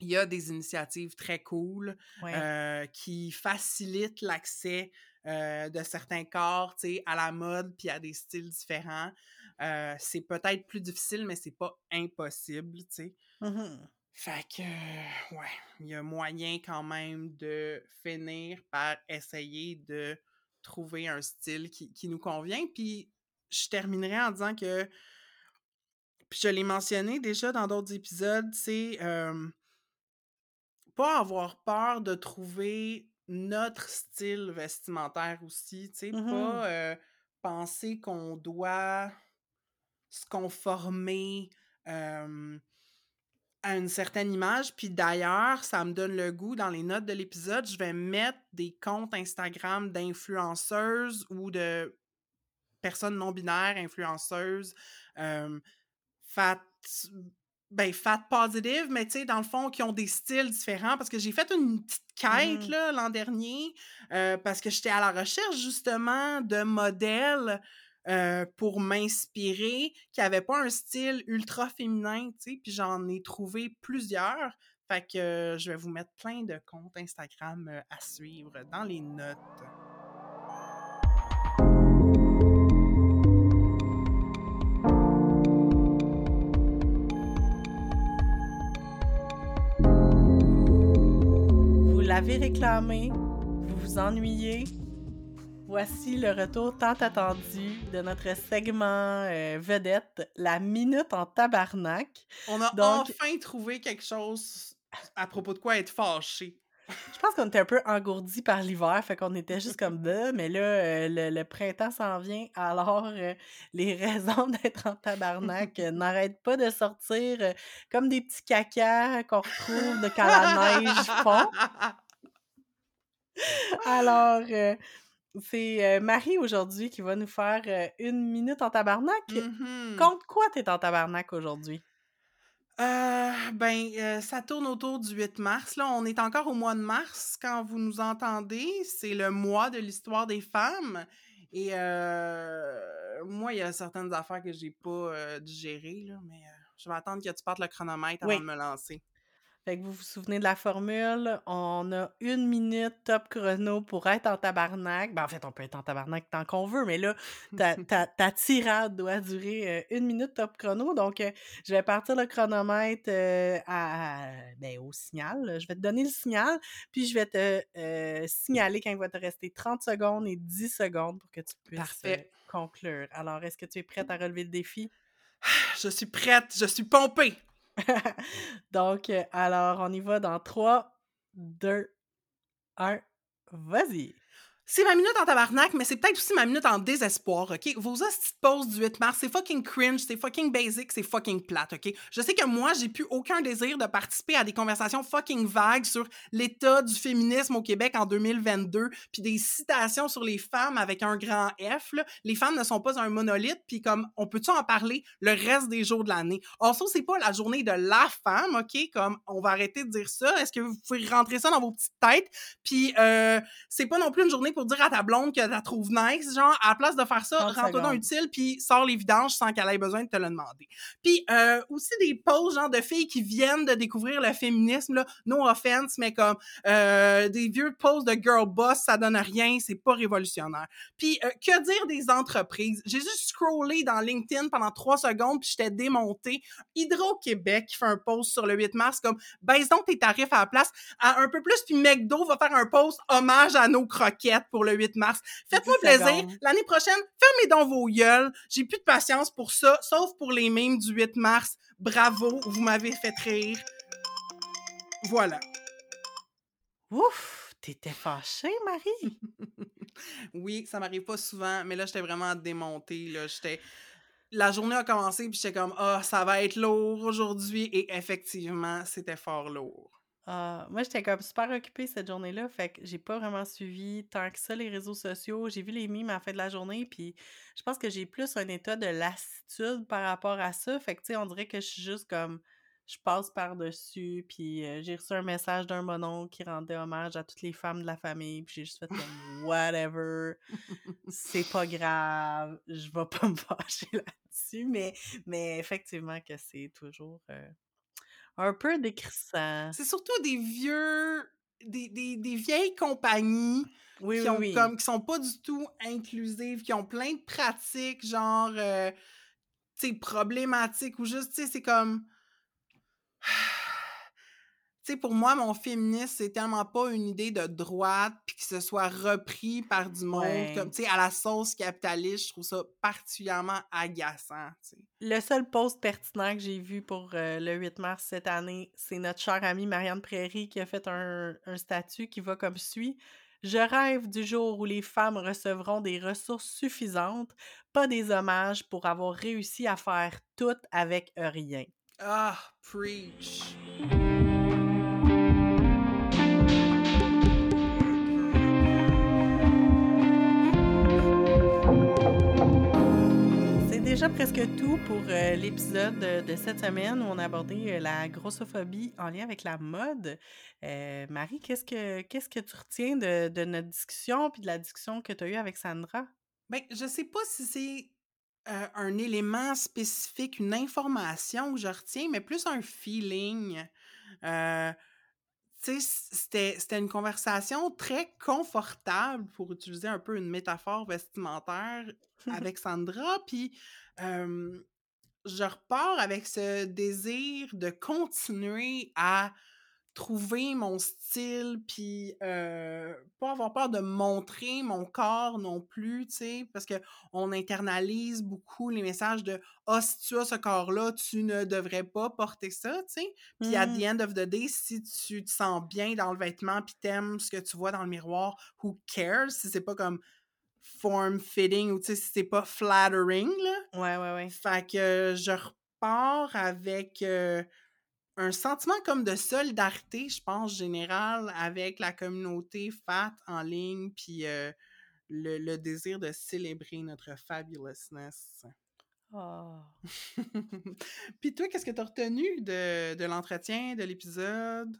il y a des initiatives très cool Ouais. qui facilitent l'accès euh, de certains corps tu sais, à la mode puis à des styles différents. Euh, c'est peut-être plus difficile, mais c'est pas impossible, tu sais. Mhm. Fait que, euh, ouais, il y a moyen quand même de finir par essayer de trouver un style qui, qui nous convient. Puis, je terminerai en disant que, puis je l'ai mentionné déjà dans d'autres épisodes, c'est euh, pas avoir peur de trouver notre style vestimentaire aussi, tu sais, pas euh, penser qu'on doit se conformer euh, à une certaine image. Puis d'ailleurs, ça me donne le goût, dans les notes de l'épisode, je vais mettre des comptes Instagram d'influenceuses ou de personnes non binaires, influenceuses, euh, fat, ben, fat positive, mais tu sais, dans le fond, qui ont des styles différents, parce que j'ai fait une petite quête, là, l'an dernier, euh, parce que j'étais à la recherche, justement, de modèles euh, pour m'inspirer, qui n'avaient pas un style ultra féminin, tu sais, puis j'en ai trouvé plusieurs. Fait que euh, je vais vous mettre plein de comptes Instagram euh, à suivre dans les notes. L'avez réclamé, vous vous ennuyez. Voici le retour tant attendu de notre segment euh, vedette, la minute en tabarnak. On a Donc- enfin trouvé quelque chose à propos de quoi être fâché. Je pense qu'on était un peu engourdi par l'hiver, fait qu'on était juste comme de, mais là, euh, le, le printemps s'en vient, alors euh, les raisons d'être en tabarnak euh, n'arrêtent pas de sortir comme des petits cacas qu'on retrouve de quand la neige fond. Alors, c'est Marie aujourd'hui qui va nous faire une minute en tabarnak. Mhm. Contre quoi t'es en tabarnak aujourd'hui? Euh, ben, euh, ça tourne autour du 8 mars. Là, on est encore au mois de mars quand vous nous entendez. C'est le mois de l'histoire des femmes. Et euh, moi, il y a certaines affaires que j'ai pas euh, digérées, là, mais euh, je vais attendre que tu partes le chronomètre avant Oui. de me lancer. Fait que vous vous souvenez de la formule, on a une minute top chrono pour être en tabarnak. Ben, en fait, on peut être en tabarnak tant qu'on veut, mais là, ta, ta, ta tirade doit durer euh, une minute top chrono. Donc, euh, je vais partir le chronomètre euh, à, ben, au signal. Je vais te donner le signal, puis je vais te signaler quand il va te rester 30 secondes et 10 secondes pour que tu puisses Parfait. conclure. Alors, est-ce que tu es prête à relever le défi? Je suis prête, je suis pompée. Donc, euh, alors, on y va dans 3, 2, 1, vas-y. C'est ma minute en tabarnak, mais c'est peut-être aussi ma minute en désespoir, OK? Vos hosties de pause du 8 mars, c'est fucking cringe, c'est fucking basic, c'est fucking plate, OK? Je sais que moi, j'ai plus aucun désir de participer à des conversations fucking vagues sur l'état du féminisme au Québec en 2022, puis des citations sur les femmes avec un grand F, là. Les femmes ne sont pas un monolithe, puis comme, on peut-tu en parler le reste des jours de l'année? Also, c'est pas la journée de la femme, OK? Comme, on va arrêter de dire ça. Est-ce que vous pouvez rentrer ça dans vos petites têtes? Puis, euh, c'est pas non plus une journée pour dire à ta blonde que la trouves nice, genre, à la place de faire ça, 30 rentre-toi dans secondes. utile, puis sors les vidanges sans qu'elle ait besoin de te le demander. Puis, euh, aussi des posts, genre, de filles qui viennent de découvrir le féminisme, là, no offense, mais comme, euh, des vieux posts de girl boss, ça donne rien, c'est pas révolutionnaire. Puis, euh, que dire des entreprises? J'ai juste scrollé dans LinkedIn pendant trois secondes, puis j'étais démontée. Hydro-Québec qui fait un post sur le 8 mars, comme, baisse donc tes tarifs à la place à un peu plus, puis McDo va faire un post hommage à nos croquettes pour le 8 mars. Faites-moi 10 plaisir. L'année prochaine, fermez donc vos gueules. J'ai plus de patience pour ça, sauf pour les mimes du 8 mars. Bravo, vous m'avez fait rire. Voilà. Ouf, t'étais fâchée, Marie? Oui, ça m'arrive pas souvent, mais là, j'étais vraiment démontée. Là. J'étais... La journée a commencé, puis j'étais comme, ah, ça va être lourd aujourd'hui. Et effectivement, c'était fort lourd. Ah, moi, j'étais comme super occupée cette journée-là, fait que j'ai pas vraiment suivi tant que ça les réseaux sociaux. J'ai vu les mimes à la fin de la journée, puis je pense que j'ai plus un état de lassitude par rapport à ça. Fait que, tu sais, on dirait que je suis juste comme, je passe par-dessus, puis euh, j'ai reçu un message d'un monon qui rendait hommage à toutes les femmes de la famille, puis j'ai juste fait comme, whatever, c'est pas grave, je vais pas me fâcher là-dessus, mais, mais effectivement que c'est toujours euh, un peu décrissant. C'est surtout des vieux... Des, des, des vieilles compagnies Oui, qui ont oui. comme qui sont pas du tout inclusives, qui ont plein de pratiques genre euh, tu sais problématiques ou juste tu sais c'est comme sais pour moi mon féminisme c'est tellement pas une idée de droite puis que ce soit repris par du monde Ouais. comme tu sais à la sauce capitaliste, je trouve ça particulièrement agaçant, tu sais. Le seul post pertinent que j'ai vu pour euh, le 8 mars cette année, c'est notre chère amie Marianne Prairie qui a fait un, un statut qui va comme suit. Je rêve du jour où les femmes recevront des ressources suffisantes, pas des hommages pour avoir réussi à faire tout avec rien. Ah, preach. Presque tout pour euh, l'épisode de, cette semaine où on a abordé euh, la grossophobie en lien avec la mode. Euh, Marie, qu'est-ce que qu'est-ce que tu retiens de, de notre discussion puis de la discussion que tu as eue avec Sandra? Ben, je sais pas si c'est un élément spécifique, une information que je retiens, mais plus un feeling. C'était c'était une conversation très confortable, pour utiliser un peu une métaphore vestimentaire, avec Sandra. Puis, euh, je repars avec ce désir de continuer à trouver mon style, puis euh, pas avoir peur de montrer mon corps non plus, tu sais, parce que on internalise beaucoup les messages de « Ah, si tu as ce corps-là, tu ne devrais pas porter ça », tu sais. Puis at the Mm. end of the day, si tu te sens bien dans le vêtement, puis t'aimes ce que tu vois dans le miroir, who cares si c'est pas comme form-fitting ou tu sais, si c'est pas flattering, là. Ouais, ouais, ouais. Fait que je repars avec euh, un sentiment comme de solidarité, je pense, général, avec la communauté fat en ligne, puis euh, le, le désir de célébrer notre fabulousness. Oh. Puis toi, qu'est-ce que tu as retenu de, de l'entretien, de l'épisode?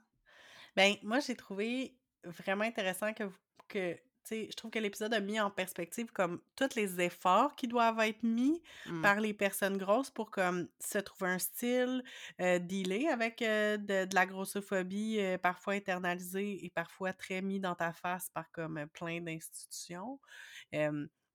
Ben, moi, j'ai trouvé vraiment intéressant que, vous- que je trouve que l'épisode a mis en perspective comme tous les efforts qui doivent être mis Mm. par les personnes grosses pour comme se trouver un style, euh, dealer avec euh, de, de la grossophobie euh, parfois internalisée et parfois très mis dans ta face par comme plein d'institutions.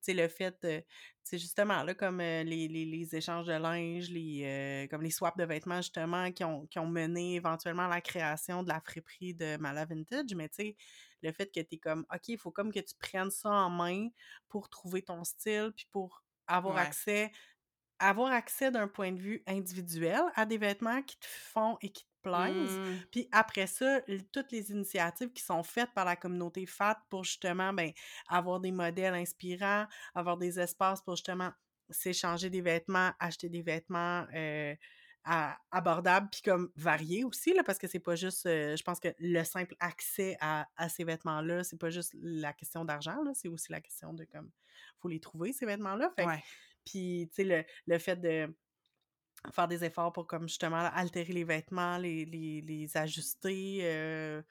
Sais, le fait, euh, sais, justement, là, comme euh, les, les, les échanges de linge, les, comme les swaps de vêtements, justement, qui ont, qui ont mené éventuellement à la création de la friperie de Mala Vintage, mais tu sais, le fait que tu es comme, OK, il faut comme que tu prennes ça en main pour trouver ton style, puis pour avoir Ouais. accès avoir accès d'un point de vue individuel à des vêtements qui te font et qui te plaisent. Mm. Puis après ça, toutes les initiatives qui sont faites par la communauté FAT pour justement ben, avoir des modèles inspirants, avoir des espaces pour justement s'échanger des vêtements, acheter des vêtements euh, à- abordables, puis comme variés aussi, là, parce que c'est pas juste, euh, je pense que le simple accès à, à ces vêtements-là, c'est pas juste la question d'argent, là, c'est aussi la question de comme, faut les trouver, ces. Fait que Ouais. puis, tu sais, le, le fait de faire des efforts pour, comme justement, altérer les vêtements, les, les, les ajuster, euh,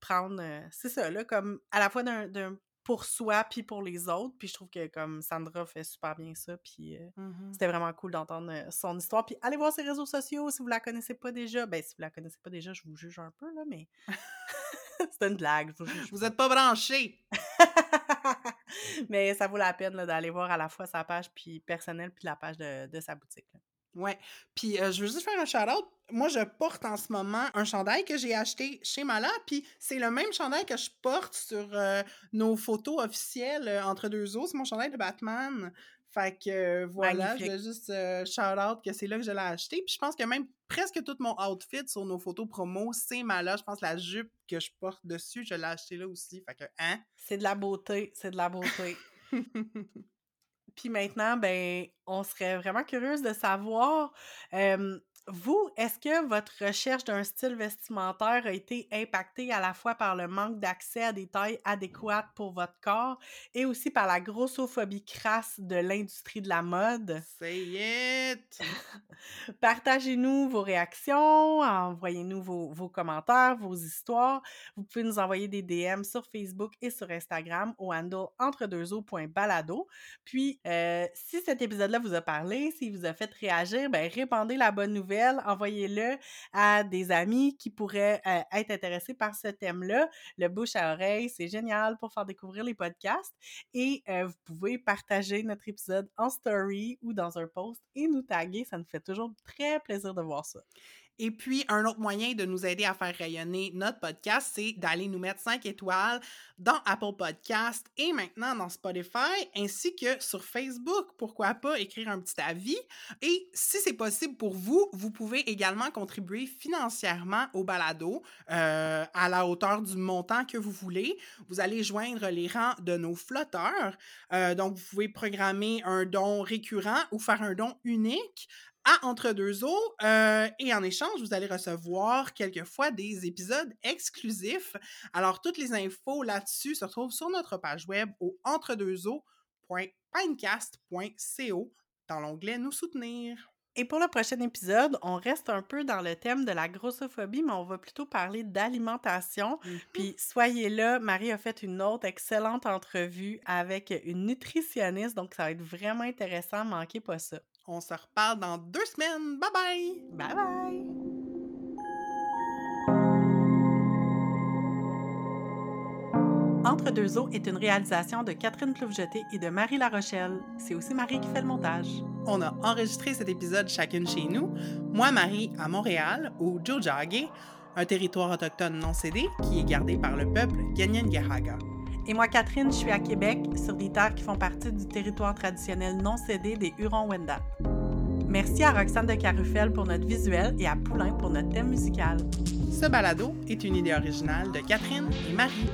prendre. euh, c'est ça, là, comme à la fois d'un, d'un pour soi puis pour les autres. Puis je trouve que, comme Sandra fait super bien ça. Puis euh, Mhm. c'était vraiment cool d'entendre son histoire. Puis allez voir ses réseaux sociaux si vous la connaissez pas déjà. Ben, si vous la connaissez pas déjà, je vous juge un peu, là, mais. c'est une blague, je vous juge Vous êtes pas branchés. mais ça vaut la peine là, d'aller voir à la fois sa page puis personnelle puis la page de, de sa boutique. là. Ouais. Puis euh, je veux juste faire un shout-out. Moi, je porte en ce moment un chandail que j'ai acheté chez Mala, puis c'est le même chandail que je porte sur euh, nos photos officielles euh, entre deux os. C'est mon chandail de Batman. Fait que voilà, Magnifique. je veux juste shout-out que c'est là que je l'ai acheté. Puis je pense que même presque tout mon outfit sur nos photos promo, c'est Mala. Je pense que la jupe que je porte dessus, je l'ai acheté là aussi. Fait que, hein? C'est de la beauté, c'est de la beauté. Puis maintenant, ben, on serait vraiment curieuse de savoir, euh, vous, est-ce que votre recherche d'un style vestimentaire a été impactée à la fois par le manque d'accès à des tailles adéquates pour votre corps et aussi par la grossophobie crasse de l'industrie de la mode? Say it! Partagez-nous vos réactions, envoyez-nous vos, vos commentaires, vos histoires. Vous pouvez nous envoyer des DM sur Facebook et sur Instagram au handle entredeuxeaux.balado. Puis, euh, si cet épisode-là vous a parlé, s'il vous a fait réagir, ben répandez la bonne nouvelle, envoyez-le à des amis qui pourraient euh, être intéressés par ce thème-là. Le bouche à oreille, c'est génial pour faire découvrir les podcasts. Et euh, vous pouvez partager notre épisode en story ou dans un post et nous taguer. Ça nous fait toujours très plaisir de voir ça. Et puis, un autre moyen de nous aider à faire rayonner notre podcast, c'est d'aller nous mettre 5 étoiles dans Apple Podcast et maintenant dans Spotify, ainsi que sur Facebook. Pourquoi pas écrire un petit avis? Et si c'est possible pour vous, vous pouvez également contribuer financièrement au balado euh, à la hauteur du montant que vous voulez. Vous allez joindre les rangs de nos flotteurs. Euh, donc, vous pouvez programmer un don récurrent ou faire un don unique à Entre deux eaux. euh, et en échange, vous allez recevoir quelquefois des épisodes exclusifs. Alors, toutes les infos là-dessus se retrouvent sur notre page web au entredeuxeaux.pinecast.co dans l'onglet Nous soutenir. Et pour le prochain épisode, on reste un peu dans le thème de la grossophobie, mais on va plutôt parler d'alimentation. Puis soyez là, Marie a fait une autre excellente entrevue avec une nutritionniste, donc ça va être vraiment intéressant, manquez pas ça. On se reparle dans deux semaines. Bye bye! Bye bye! Entre deux eaux est une réalisation de Catherine Ploufjeté et de Marie Larochelle. C'est aussi Marie qui fait le montage. On a enregistré cet épisode chacune chez nous. Moi, Marie, à Montréal, au Jojage, un territoire autochtone non cédé qui est gardé par le peuple Ganyan-Gahaga. Et moi, Catherine, je suis à Québec, sur des terres qui font partie du territoire traditionnel non cédé des Hurons-Wendat. Merci à Roxane de Carufel pour notre visuel et à Poulain pour notre thème musical. Ce balado est une idée originale de Catherine et Marie.